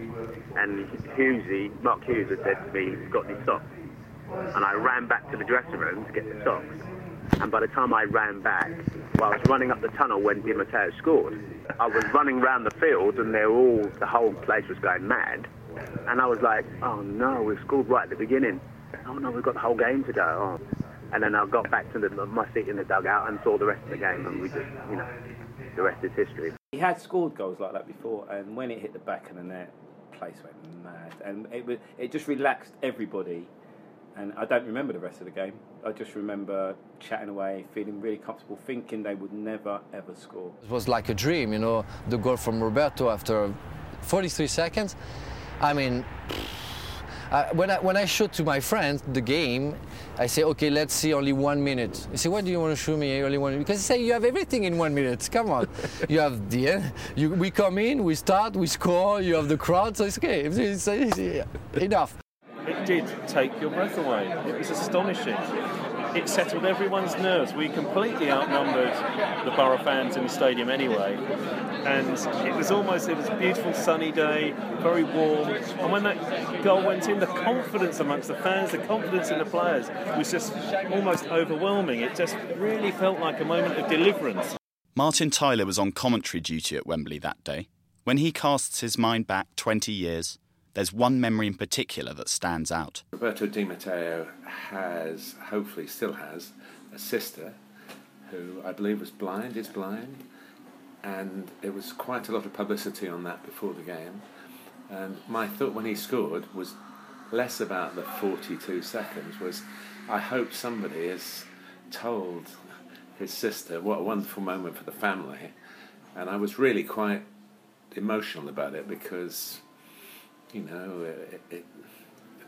and Hughesy, Mark Hughes had said to me, "You've got any socks?" And I ran back to the dressing room to get the socks. And by the time I ran back, well, I was running up the tunnel when Di Matteo scored. I was running round the field and they were all, the whole place was going mad. And I was like, oh no, we've scored right at the beginning. Oh no, we've got the whole game to go. Oh. And then I got back to the, my seat in the dugout and saw the rest of the game and we just, you know, the rest is history.
He had scored goals like that before, and when it hit the back of the net, the place went mad, and it was it just relaxed everybody. And I don't remember the rest of the game. I just remember chatting away, feeling really comfortable, thinking they would never ever score.
It was like a dream, you know, the goal from Roberto after 43 seconds. I mean, uh, when, I, when I showed to my friends the game, I say, okay, let's see only one minute. He say, why do you want to show me only one minute? Because he say, you have everything in one minute. Come on. [laughs] you have the end. You, we come in, we start, we score, you have the crowd, so it's okay. It's, it's, it's enough.
It did take your breath away. It was astonishing. It settled everyone's nerves. We completely outnumbered the Boro fans in the stadium anyway. And it was almost, it was a beautiful sunny day, very warm. And when that goal went in, the confidence amongst the fans, the confidence in the players was just almost overwhelming. It just really felt like a moment of deliverance.
Martin Tyler was on commentary duty at Wembley that day. When he casts his mind back 20 years, there's one memory in particular that stands out.
Roberto Di Matteo has, hopefully still has, a sister who I believe was blind, is blind, and it was quite a lot of publicity on that before the game. And my thought when he scored was less about the 42 seconds, was I hope somebody has told his sister what a wonderful moment for the family. And I was really quite emotional about it because you know, it, it,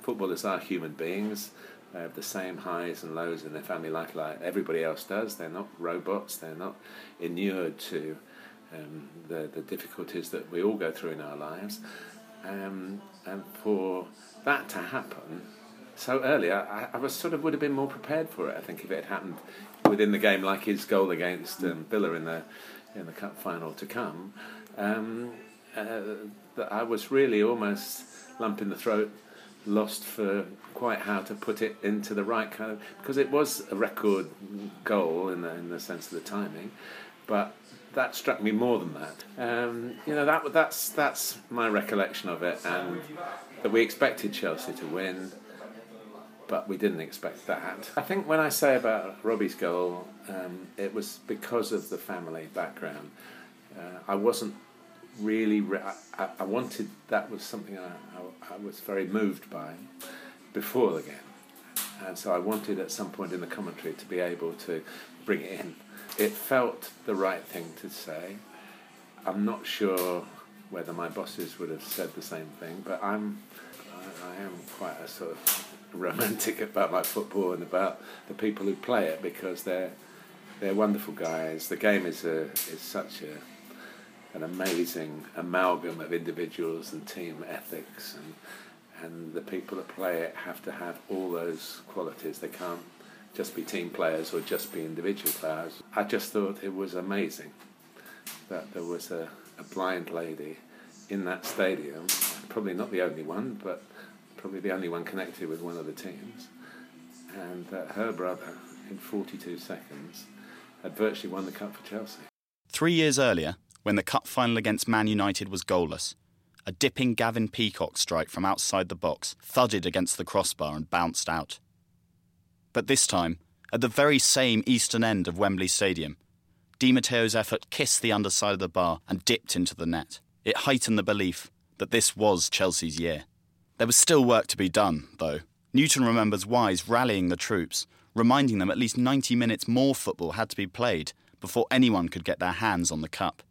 footballers are human beings. They have the same highs and lows in their family life like everybody else does. They're not robots. They're not inured to um, the the difficulties that we all go through in our lives. Um, and for that to happen so early, I, I was sort of would have been more prepared for it. I think if it had happened within the game, like his goal against um, Villa in the in the cup final to come. Um, uh, that I was really almost lump in the throat, lost for quite how to put it into the right kind of because it was a record goal in the, in the sense of the timing, but that struck me more than that. Um, you know that that's that's my recollection of it, and that we expected Chelsea to win, but we didn't expect that. I think when I say about Robbie's goal, um, it was because of the family background. Uh, I wasn't really. Re- I, I, wanted that was something I, I, I was very moved by before the game, and so I wanted at some point in the commentary to be able to bring it in. It felt the right thing to say. I'm not sure whether my bosses would have said the same thing, but I'm I, I am quite a sort of romantic [laughs] about my football and about the people who play it because they're they're wonderful guys. The game is a is such a an amazing amalgam of individuals and team ethics and and the people that play it have to have all those qualities. They can't just be team players or just be individual players. I just thought it was amazing that there was a, a blind lady in that stadium, probably not the only one, but probably the only one connected with one of the teams, and that her brother, in 42 seconds, had virtually won the cup for Chelsea.
Three years earlier, when the cup final against Man United was goalless, a dipping Gavin Peacock strike from outside the box thudded against the crossbar and bounced out. But this time, at the very same eastern end of Wembley Stadium, Di Matteo's effort kissed the underside of the bar and dipped into the net. It heightened the belief that this was Chelsea's year. There was still work to be done, though. Newton remembers Wise rallying the troops, reminding them at least 90 minutes more football had to be played before anyone could get their hands on the cup.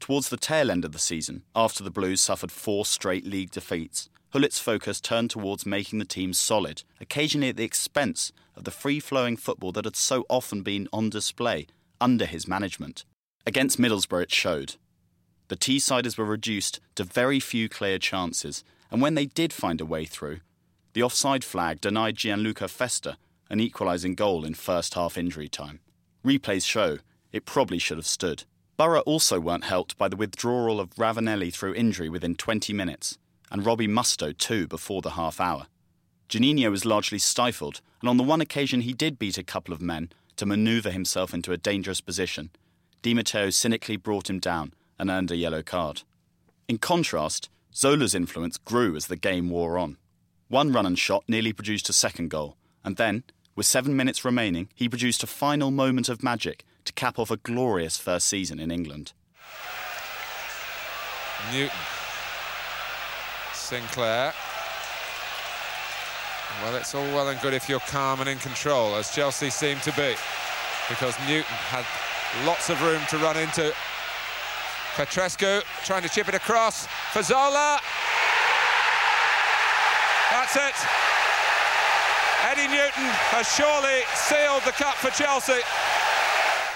Towards the tail end of the season, after the Blues suffered four straight league defeats, Gullit's focus turned towards making the team solid, occasionally at the expense of the free flowing football that had so often been on display under his management. Against Middlesbrough, it showed. The Teessiders were reduced to very few clear chances, and when they did find a way through, the offside flag denied Gianluca Festa an equalising goal in first half injury time. Replays show it probably should have stood. Boro also weren't helped by the withdrawal of Ravanelli through injury within 20 minutes, and Robbie Mustoe too before the half hour. Juninho was largely stifled, and on the one occasion he did beat a couple of men to manoeuvre himself into a dangerous position, Di Matteo cynically brought him down and earned a yellow card. In contrast, Zola's influence grew as the game wore on. One run and shot nearly produced a second goal, and then, with seven minutes remaining, he produced a final moment of magic to cap off a glorious first season in England.
Newton. Sinclair. Well, it's all well and good if you're calm and in control, as Chelsea seem to be, because Newton had lots of room to run into. Petrescu trying to chip it across for Zola. That's it. Eddie Newton has surely sealed the cup for Chelsea.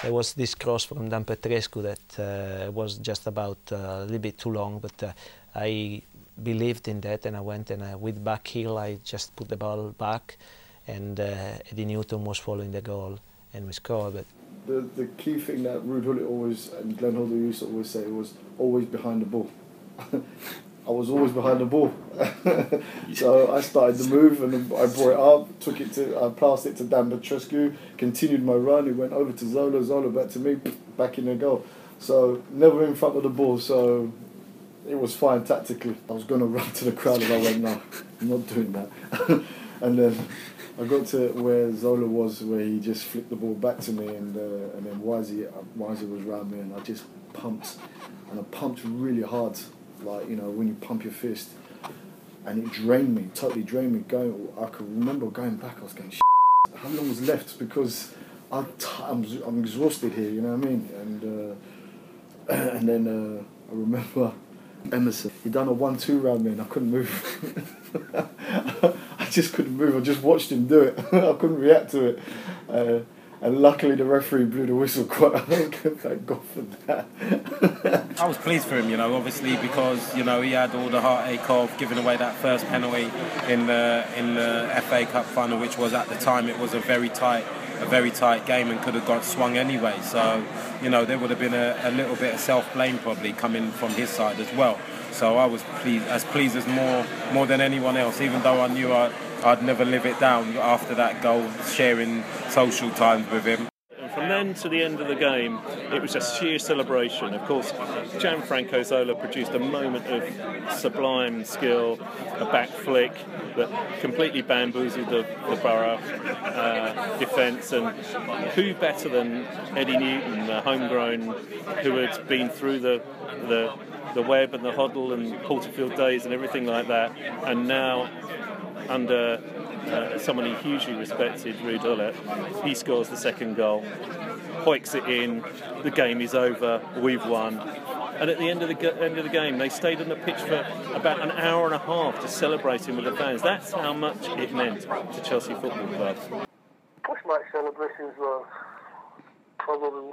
There was this cross from Dan Petrescu that uh, was just about uh, a little bit too long, but uh, I believed in that and I went and uh, with back heel I just put the ball back and uh, Eddie Newton was following the goal and we scored. But
the, the key thing that Ruud Gullit always and Glenn Hoddle used to always say was always behind the ball. [laughs] I was always behind the ball. [laughs] so I started the move and I brought it up, took it to, I passed it to Dan Petrescu, continued my run, it went over to Zola, Zola back to me, back in the goal. So never in front of the ball, so it was fine tactically. I was going [laughs] to run to the crowd and I went, no, I'm not doing that. [laughs] and then I got to where Zola was, where he just flicked the ball back to me, and uh, and then Wisey, Wisey was around me, and I just pumped, and I pumped really hard, like you know when you pump your fist, and it drained me, totally drained me. Going, I could remember going back. I was going, how long was left because I'm I'm exhausted here. You know what I mean? And uh, [clears throat] and then uh, I remember Emerson. He done a one-two round me, and I couldn't move. [laughs] I just couldn't move. I just watched him do it. [laughs] I couldn't react to it. Uh, and luckily, the referee blew the whistle quite. [laughs] Thank God for that.
I was pleased for him, you know, obviously because you know he had all the heartache of giving away that first penalty in the in the FA Cup final, which was at the time it was a very tight a very tight game and could have got swung anyway. So, you know, there would have been a, a little bit of self-blame probably coming from his side as well. So I was pleased, as pleased as more more than anyone else, even though I knew I, I'd never live it down after that goal, sharing social times with him.
And from then to the end of the game, it was just sheer celebration. Of course, Gianfranco Zola produced a moment of sublime skill, a back flick that completely bamboozled the, the Boro uh, defence. And who better than Eddie Newton, the homegrown, who had been through the, the the Webb and the Hoddle and Porterfield days and everything like that, and now under uh, someone he hugely respected, Ruud Gullit, he scores the second goal, hoiks it in, the game is over, we've won. And at the end of the end of the game, they stayed on the pitch for about an hour and a half, just celebrating with the fans. That's how much it meant to Chelsea Football Club.
Post-match celebrations were probably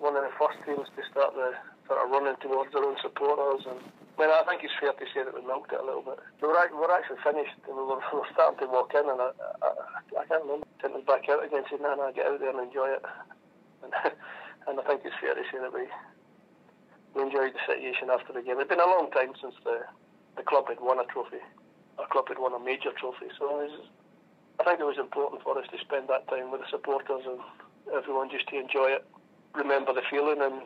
one of the first teams to start the sort of running towards their own supporters. And I I think it's fair to say that we milked it a little bit. We were, we were actually finished and we were, we were starting to walk in, and I, I, I can't remember sending us back out again, saying, "No, no, get out there and enjoy it." [laughs] And, and I think it's fair to say that we we enjoyed the situation after the game. It'd been a long time since the the club had won a trophy. Our club had won a major trophy, so it was, I think it was important for us to spend that time with the supporters and everyone just to enjoy it, remember the feeling, and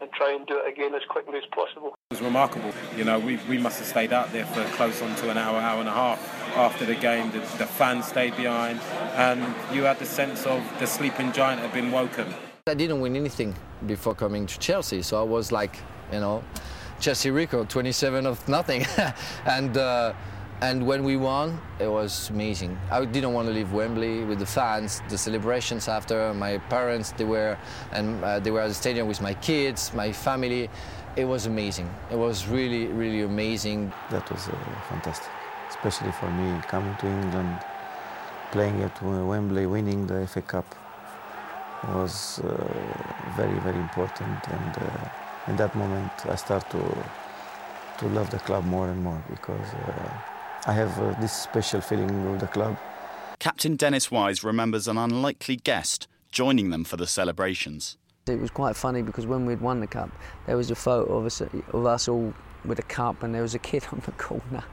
and try and do it again as quickly as possible.
It was remarkable. You know, we, we must have stayed out there for close on to an hour, hour and a half after the game. The, the fans stayed behind, and you had the sense of the sleeping giant had been woken.
I didn't win anything before coming to Chelsea, so I was like, you know, Chelsea record, 27 of nothing, [laughs] and. Uh, and when we won, it was amazing. I didn't want to leave Wembley with the fans, the celebrations after. My parents, they were, and uh, they were at the stadium with my kids, my family. It was amazing. It was really, really amazing.
That was uh, fantastic, especially for me coming to England, playing at Wembley, winning the FA Cup was uh, very, very important. And uh, in that moment, I start to to love the club more and more because. Uh, I have uh, this special feeling with the club.
Captain Dennis Wise remembers an unlikely guest joining them for the celebrations.
It was quite funny because when we'd won the cup, there was a photo of us, of us all with a cup, and there was a kid [laughs] on the corner.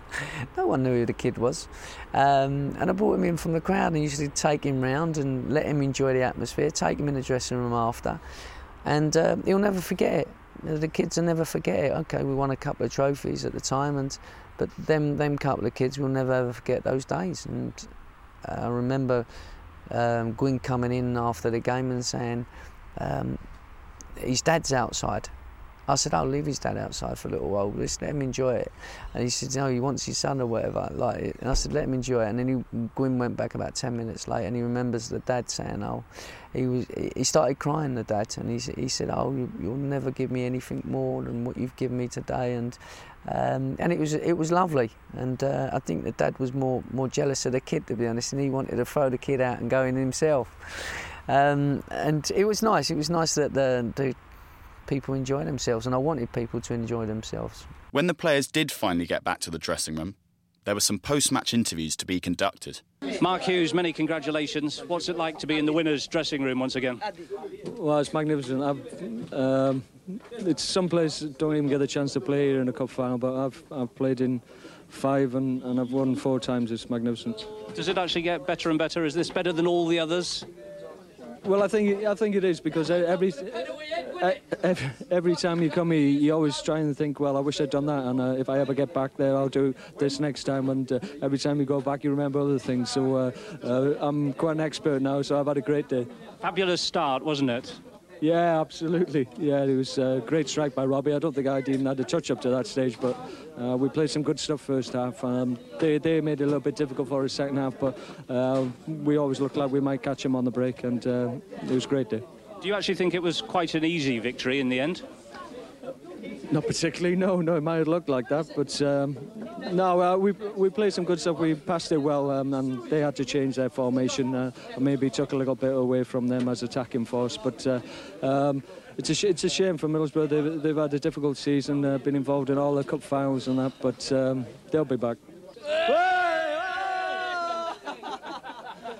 no one knew who the kid was. Um, and I brought him in from the crowd and to take him round and let him enjoy the atmosphere, take him in the dressing room after, and uh, he'll never forget it. The kids will never forget it. Okay, we won a couple of trophies at the time, and but them them couple of kids will never ever forget those days. And uh, I remember um, Gwyn coming in after the game and saying, um, "His dad's outside." I said, "I'll leave his dad outside for a little while. Let's let him enjoy it." And he said, "No, he wants his son or whatever." Like, and I said, "Let him enjoy it." And then he, Gwyn went back about ten minutes later, and he remembers the dad saying, "Oh." He was. He started crying. The dad, and he, he said, "Oh, you, will never give me anything more than what you've given me today." And um, and it was it was lovely, and uh, I think the dad was more more jealous of the kid to be honest, and he wanted to throw the kid out and go in himself. Um, and it was nice. It was nice that the, the people enjoy themselves, and I wanted people to enjoy themselves.
When the players did finally get back to the dressing room, there were some post-match interviews to be conducted.
Mark Hughes, many congratulations. What's it like to be in the winners' dressing room once again?
Well, it's magnificent. I've, um, it's some places don't even get a chance to play here in a cup final, but I've I've played in five and, and I've won four times. It's magnificent.
Does it actually get better and better? Is this better than all the others?
Well, I think I think it is because every every, every time you come here, you always try and think, well, I wish I'd done that, and uh, if I ever get back there, I'll do this next time. And uh, every time you go back, you remember other things. So uh, uh I'm quite an expert now. So I've had a great day.
Fabulous start, wasn't it?
Yeah, absolutely. Yeah, it was a great strike by Robbie. I don't think I'd even had a touch up to that stage, but uh, we played some good stuff first half. Um, they, they made it a little bit difficult for us second half, but uh, we always looked like we might catch him on the break, and uh, it was a great day.
Do you actually think it was quite an easy victory in the end?
Not particularly, no, no. It might have looked like that, but um, no, uh, we we played some good stuff. We passed it well, um, and they had to change their formation. Uh, and maybe took a little bit away from them as attacking force, but. Uh, um, it's a, it's a shame for Middlesbrough. They've, they've had a difficult season, uh, been involved in all the cup finals and that, but um, they'll be back. [laughs]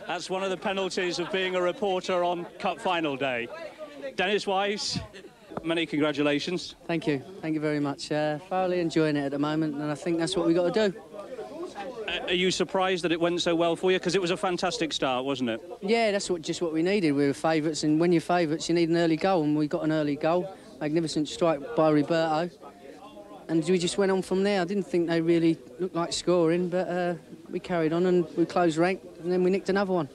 That's one of the penalties of being a reporter on Cup Final Day. Dennis Wise, many congratulations.
Thank you. Thank you very much. Uh, thoroughly enjoying it at the moment, and I think that's what we've got to do.
Uh, are you surprised that it went so well for you? Because it was a fantastic start, wasn't it?
Yeah, that's what just what we needed. We were favourites, and when you're favourites, you need an early goal, and we got an early goal. Magnificent strike by Roberto. And we just went on from there. I didn't think they really looked like scoring, but uh, we carried on and we closed rank, and then we nicked another one.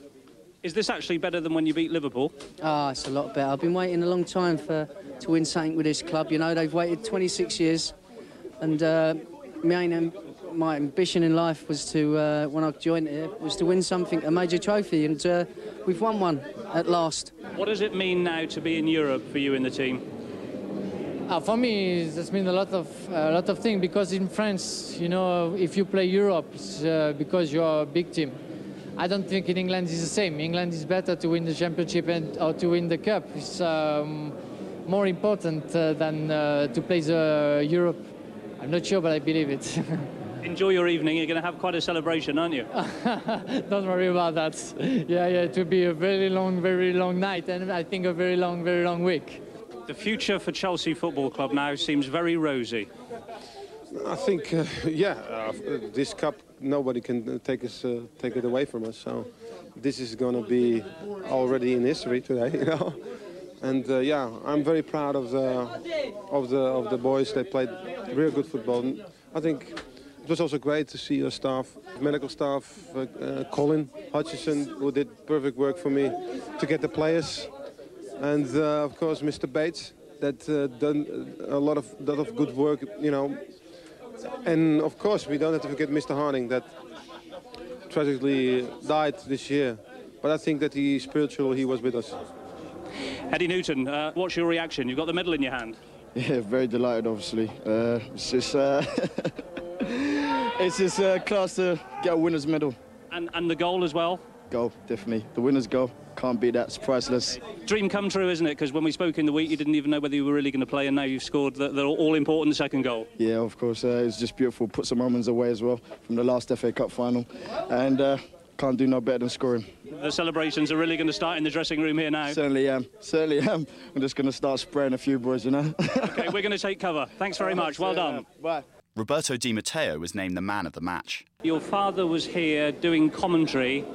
Is this actually better than when you beat Liverpool?
Ah, it's a lot better. I've been waiting a long time for to win something with this club. You know, they've waited 26 years, and uh, my, aim, my ambition in life was to, uh, when I joined here, was to win something, a major trophy, and uh, we've won one at last.
What does it mean now to be in Europe for you in the team?
Uh, for me, that's mean a lot of a lot of things because in France, you know, if you play Europe, it's uh, because you're a big team. I don't think in England is the same. England is better to win the championship and or to win the cup. It's um, more important uh, than uh, to play the Europe. I'm not sure, but I believe it. [laughs]
Enjoy your evening. You're going to have quite a celebration, aren't you? [laughs]
don't worry about that. Yeah, yeah, it will be a very long, very long night, and I think a very long, very long week.
The future for Chelsea Football Club now seems very rosy.
I think, uh, [laughs] yeah, uh, this cup nobody can take us uh, take it away from us. So this is going to be already in history today, [laughs] you know. And uh, yeah, I'm very proud of the of the of the boys. They played real good football. And I think it was also great to see our staff, medical staff, uh, uh, Colin Hutchinson, who did perfect work for me to get the players and uh, of course Mr. Bates that uh, done a lot of lot of good work, you know. And of course we don't have to forget Mr. Harding that tragically died this year. But I think that he spiritual he was with us.
Eddie Newton, uh, what's your reaction? You've got the medal in your hand. [laughs]
Yeah, very delighted, obviously. Uh, it's just, uh, [laughs] it's just uh, class to get a winner's medal.
And, and the goal as well?
Goal, definitely. The winner's goal. Can't beat that. It's priceless.
Dream come true, isn't it? Because when we spoke in the week, you didn't even know whether you were really going to play, and now you've scored the, the all-important second goal.
Yeah, of course. Uh, it's just beautiful. Put some moments away as well from the last FA Cup final. And uh, can't do no better than scoring.
The celebrations are really going to start in the dressing room here now.
Certainly am. Certainly am. I'm just going to start spraying a few boys, you know. [laughs]
okay, we're going to take cover. Thanks very much. Well done.
Bye.
Roberto Di Matteo was named the man of the match.
Your father was here doing commentary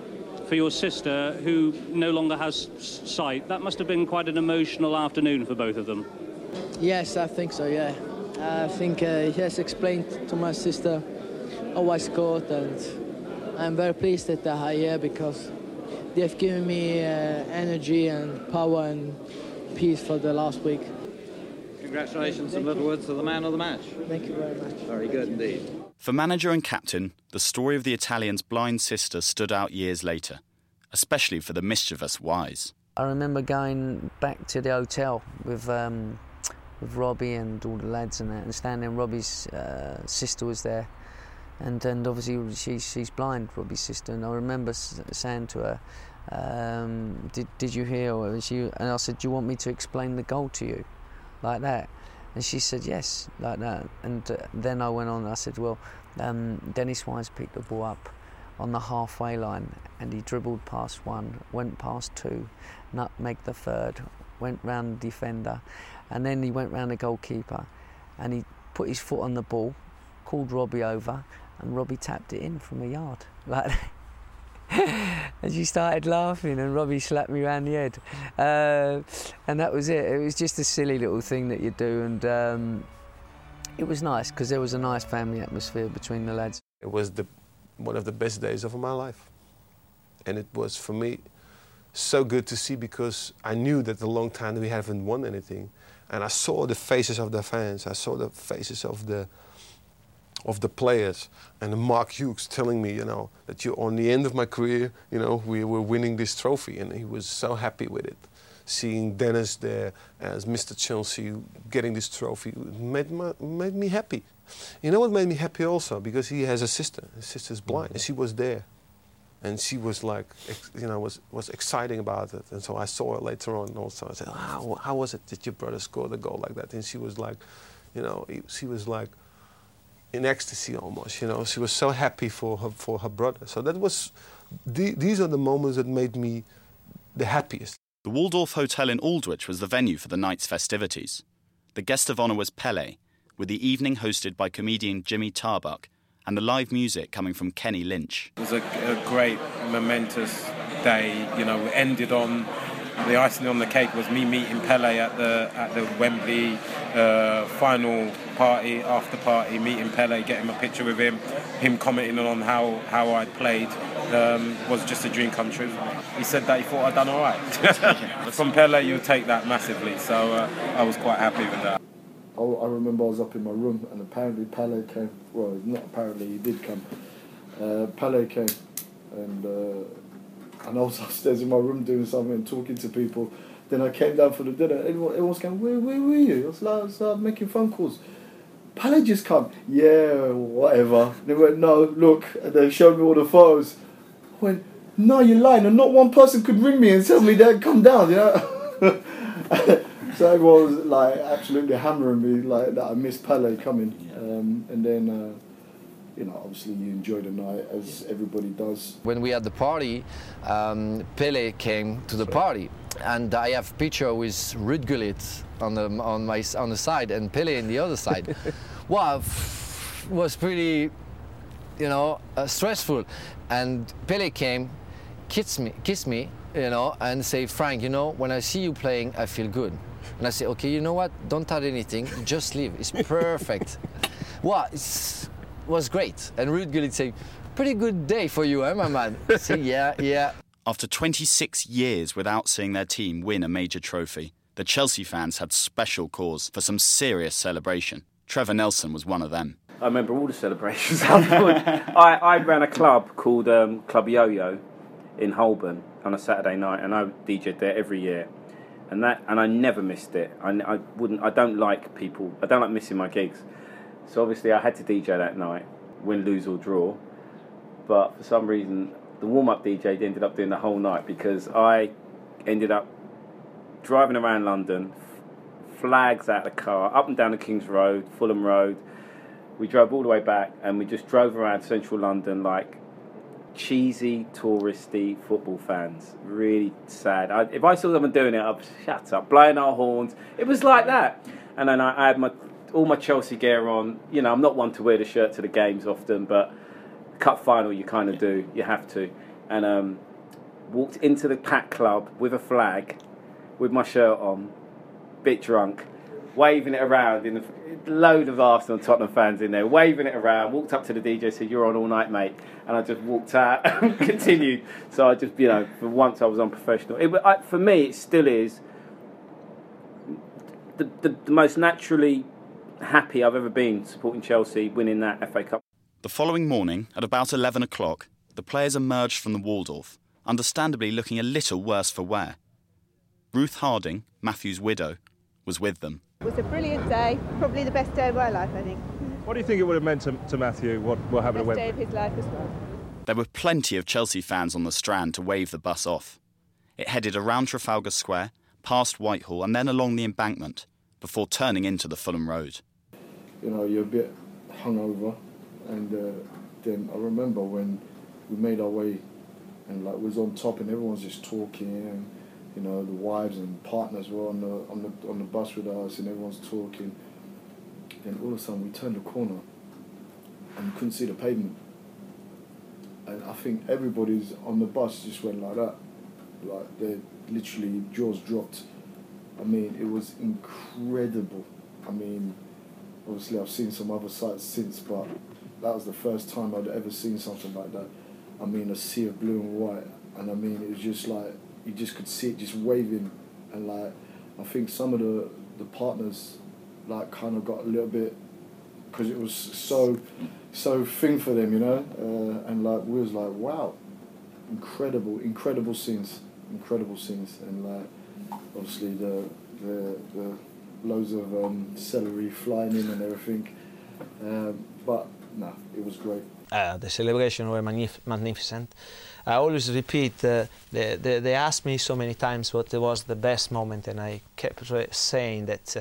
for your sister, who no longer has sight. That must have been quite an emotional afternoon for both of them.
Yes, I think so, yeah. I think uh, he has explained to my sister how I scored, and I'm very pleased that they are here because they have given me uh, energy and power and peace for the last week.
Congratulations, some little words to the man of the match.
Thank you very much.
Very good indeed.
For manager and captain, the story of the Italian's blind sister stood out years later, especially for the mischievous Wise.
I remember going back to the hotel with um, with Robbie and all the lads and and standing. Robbie's uh, sister was there, and and obviously she, she's blind, Robbie's sister. And I remember saying to her, um, "Did did you hear?" Or she, and I said, "Do you want me to explain the goal to you?" like that. And she said, yes, like that. And uh, then I went on, I said, well, um, Dennis Wise picked the ball up on the halfway line and he dribbled past one, went past two, nutmeg the third, went round the defender, and then he went round the goalkeeper and he put his foot on the ball, called Robbie over, and Robbie tapped it in from a yard. [laughs] Like. [laughs] and she started laughing, and Robbie slapped me around the head, uh, and that was it. It was just a silly little thing that you do, and um, it was nice because there was a nice family atmosphere between the lads.
It was the one of the best days of my life, and it was for me so good to see because I knew that a long time we haven't won anything, and I saw the faces of the fans. I saw the faces of the of the players and Mark Hughes telling me, you know, that you're on the end of my career, you know, we were winning this trophy, and he was so happy with it. Seeing Dennis there as Mr. Chelsea getting this trophy made, my, made me happy. You know what made me happy also? Because he has a sister. His sister's blind, and she was there. And she was like, you know, was, was exciting about it. And so I saw her later on also. I said, how, how was it that your brother scored a goal like that? And she was like, you know, she was like, in ecstasy almost. You know, she was so happy for her for her brother. So that was the, these are the moments that made me the happiest.
The Waldorf Hotel in Aldwych was the venue for the night's festivities. The guest of honour was Pele, with the evening hosted by comedian Jimmy Tarbuck and the live music coming from Kenny Lynch.
It was a, a great, momentous day. You know, ended on the icing on the cake was me meeting Pele at the at the Wembley uh, final party, after party, meeting Pele, getting a picture with him, him commenting on how how I played. Um, was just a dream come true. He said that he thought I'd done all right. [laughs] From Pele, you'll take that massively, so uh, I was quite happy with that.
I, I remember I was up in my room and apparently Pele came. Well, not apparently, he did come. Uh, Pele came and uh, and I was [laughs] upstairs in my room doing something talking to people. Then I came down for the dinner. Everyone, was going, where, where were you? I was like, I was like making phone calls. Pele just come. Yeah, whatever. They went, no, look. And they showed me all the photos. I went, no, you're lying. And not one person could ring me and tell me they'd come down, you know? [laughs] so everyone was like absolutely hammering me like that I missed Pele coming. Um, and then, uh, you know, obviously you enjoy the night as everybody does.
When we had the party, um, Pele came to the party, and I have picture with Ruud Gullit on the on my on the side and Pele in the other side. [laughs] wow, was pretty, you know, uh, stressful. And Pele came, kissed me, kissed me, you know, and say, Frank, you know, when I see you playing, I feel good. And I say, okay, you know what? Don't add anything, just leave. It's perfect. [laughs] wow, it was great. And Ruud Gullit say, pretty good day for you, eh, my man? I say, yeah, yeah.
After 26 years without seeing their team win a major trophy, the Chelsea fans had special cause for some serious celebration. Trevor Nelson was one of them.
I remember all the celebrations. [laughs] I, I ran a club called um, Club Yo-Yo in Holborn on a Saturday night, and I DJed there every year. And that, and I never missed it. I, I wouldn't. I don't like people. I don't like missing my gigs. So obviously, I had to DJ that night, win, lose or draw. But for some reason, the warm-up DJ ended up doing the whole night because I ended up driving around London, flags out the car, up and down the King's Road, Fulham Road. We drove all the way back, and we just drove around central London like cheesy, touristy football fans. Really sad. I, if I saw someone doing it, I'd shut up, blowing our horns. It was like that. And then I, I had my all my Chelsea gear on. You know, I'm not one to wear the shirt to the games often, but cup final you kind of do. You have to. And um, walked into the pack club with a flag, with my shirt on, bit drunk, waving it around in the load of Arsenal Tottenham fans in there, waving it around. Walked up to the DJ, said, "You're on all night, mate," and I just walked out [laughs] and continued. So I just, you know, for once I was unprofessional. It, I, for me, it still is the, the, the most naturally happy I've ever been supporting Chelsea winning that FA Cup.
The following morning, at about 11 o'clock, the players emerged from the Waldorf, understandably looking a little worse for wear. Ruth Harding, Matthew's widow, was with them.
It was a brilliant day, probably the best day of my life, I think.
What do you think it would have meant to, to Matthew, what, what happened
best
at
day of his life as well.
There were plenty of Chelsea fans on the Strand to wave the bus off. It headed around Trafalgar Square, past Whitehall, and then along the embankment, before turning into the Fulham Road.
you know, you're a bit hungover, and uh, then I remember when we made our way, and like was on top, and everyone's just talking, and you know, the wives and partners were on the on the on the bus with us, and everyone's talking. Then all of a sudden, we turned the corner, and couldn't see the pavement, and I think everybody's on the bus just went like that, like they literally jaws dropped. I mean, it was incredible. I mean, obviously I've seen some other sites since, but that was the first time I'd ever seen something like that. I mean, a sea of blue and white, and I mean, it was just like you just could see it just waving, and like I think some of the the partners like kind of got a little bit because it was so so thing for them, you know, uh, and like we was like, wow, incredible, incredible scenes, incredible scenes, and like obviously the the, the loads of um, celery flying in and everything, um, but no, it was great.
Uh, the celebration were magnif- magnificent. I always repeat, uh, they, they, they asked me so many times what was the best moment, and I kept saying that, uh,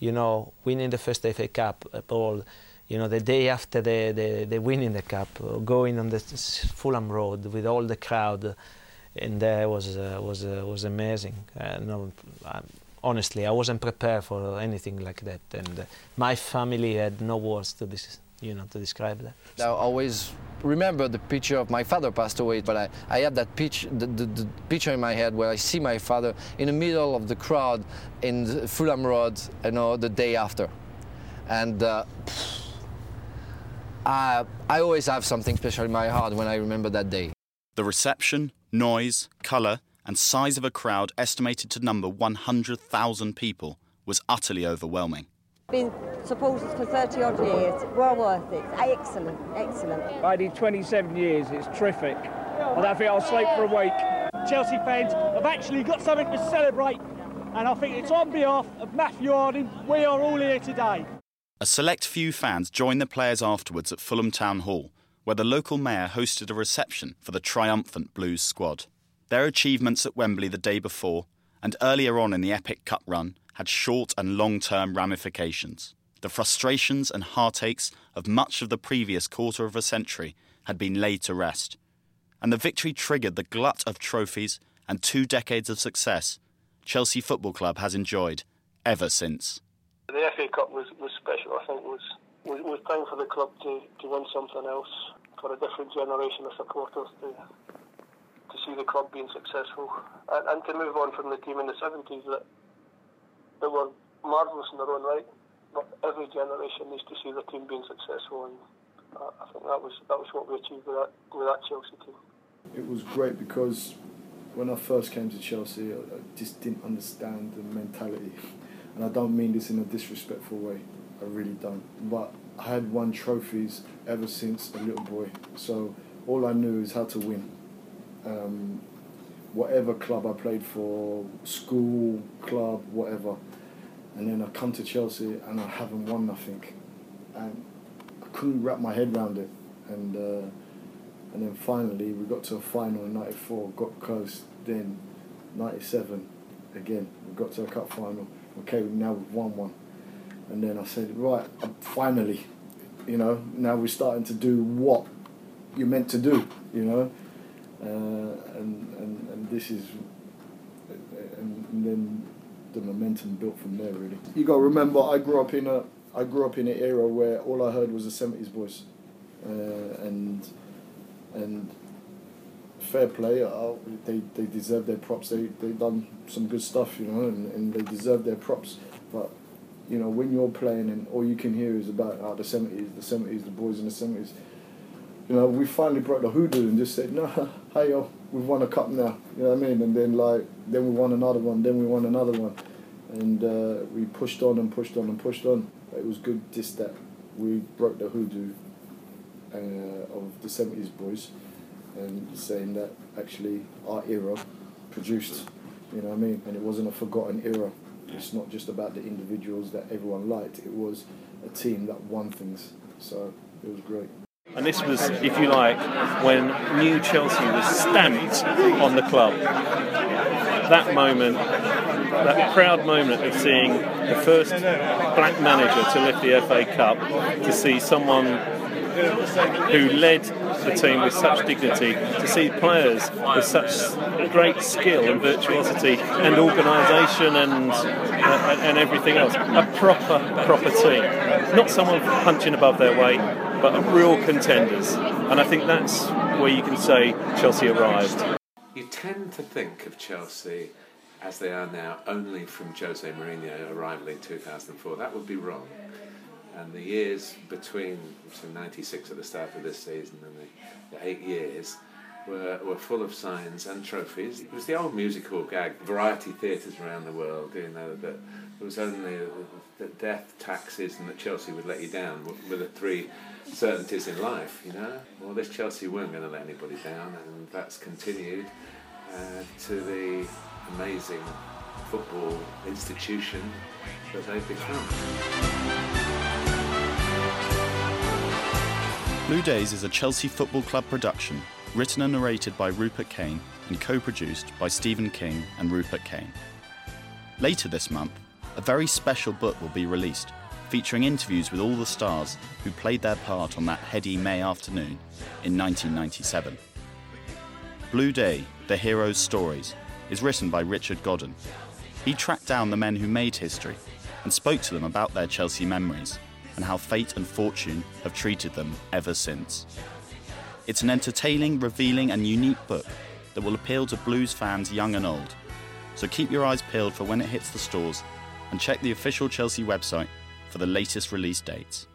you know, winning the first FA Cup uh, ball
you know, the day after the, the, the winning the cup, uh, going on the Fulham Road with all the crowd, and there was uh, was was amazing. No, honestly, I wasn't prepared for anything like that, and my family had no words to this, you know, to describe that.
I always remember the picture of my father passed away, but I, I have that pitch, the, the, the, picture in my head where I see my father in the middle of the crowd in Fulham Road, you know, the day after, and. Uh, I, I always have something special in my heart when I remember that day.
The reception, noise, colour, and size of a crowd estimated to number 100,000 people was utterly overwhelming.
Been supporters for 30 odd years, well worth it. Excellent, excellent.
I did 27 years, it's terrific. I don't think I'll sleep for a week. Chelsea fans have actually got something to celebrate, and I think it's on behalf of Matthew Harding, we are all here today.
A select few fans joined the players afterwards at Fulham Town Hall, where the local mayor hosted a reception for the triumphant Blues squad. Their achievements at Wembley the day before and earlier on in the epic cup run had short and long term ramifications. The frustrations and heartaches of much of the previous quarter of a century had been laid to rest, and the victory triggered the glut of trophies and two decades of success Chelsea Football Club has enjoyed ever since.
The FA Cup was, was special. I think was, was was time for the club to, to win something else for a different generation of supporters to to see the club being successful and, and to move on from the team in the seventies that that were marvellous in their own right. But every generation needs to see the team being successful, and I think that was that was what we achieved with that with that Chelsea team.
It was great because when I first came to Chelsea, I just didn't understand the mentality and I don't mean this in a disrespectful way. I really don't. But I had won trophies ever since a little boy, so all I knew is how to win. Um, whatever club I played for, school, club, whatever. And then I come to Chelsea and I haven't won nothing, and I couldn't wrap my head around it. And uh, and then finally we got to a final in '94, got close. Then '97, again we got to a cup final okay, now we've won one. And then I said, right, finally, you know, now we're starting to do what you're meant to do, you know. Uh, and, and, and this is, and, and then the momentum built from there, really. You got to remember, I grew up in a, I grew up in an era where all I heard was the 70s voice. Uh, and, and fair play. Uh, they they deserve their props. They they done some good stuff, you know, and, and they deserve their props. But you know, when you're playing and all you can hear is about oh, the seventies, the seventies, the boys in the seventies. You know, we finally broke the hoodoo and just said, no, [laughs] hey yo, we've won a cup now. You know what I mean? And then like, then we won another one. Then we won another one, and uh, we pushed on and pushed on and pushed on. It was good just that we broke the hoodoo uh, of the seventies boys and saying that actually our era produced, you know what I mean? And it wasn't a forgotten era. It's not just about the individuals that everyone liked, it was a team that won things. So it was great.
And this was, if you like, when New Chelsea was stamped on the club. That moment, that proud moment of seeing the first black manager to lift the FA Cup, to see someone who led the team with such dignity, to see players with such great skill and virtuosity and organisation and uh, and everything else. A proper, proper team. Not someone punching above their weight, but real contenders. And I think that's where you can say Chelsea arrived.
You tend to think of Chelsea as they are now only from Jose Mourinho arrival in 2004. That would be wrong and the years between so 96 at the start of this season and the, the, eight years were, were full of signs and trophies. It was the old musical gag, variety theatres around the world, you know, that there was only the death, taxes, and that Chelsea would let you down were the three certainties in life, you know. Well, this Chelsea weren't going to let anybody down, and that's continued uh, to the amazing football institution that they've become.
Blue Days is a Chelsea Football Club production, written and narrated by Rupert Kane and co produced by Stephen King and Rupert Kane. Later this month, a very special book will be released featuring interviews with all the stars who played their part on that heady May afternoon in 1997. Blue Day, The Heroes' Stories, is written by Richard Godden. He tracked down the men who made history and spoke to them about their Chelsea memories and how fate and fortune have treated them ever since. It's an entertaining, revealing, and unique book that will appeal to blues fans young and old. So keep your eyes peeled for when it hits the stores and check the official Chelsea website for the latest release dates.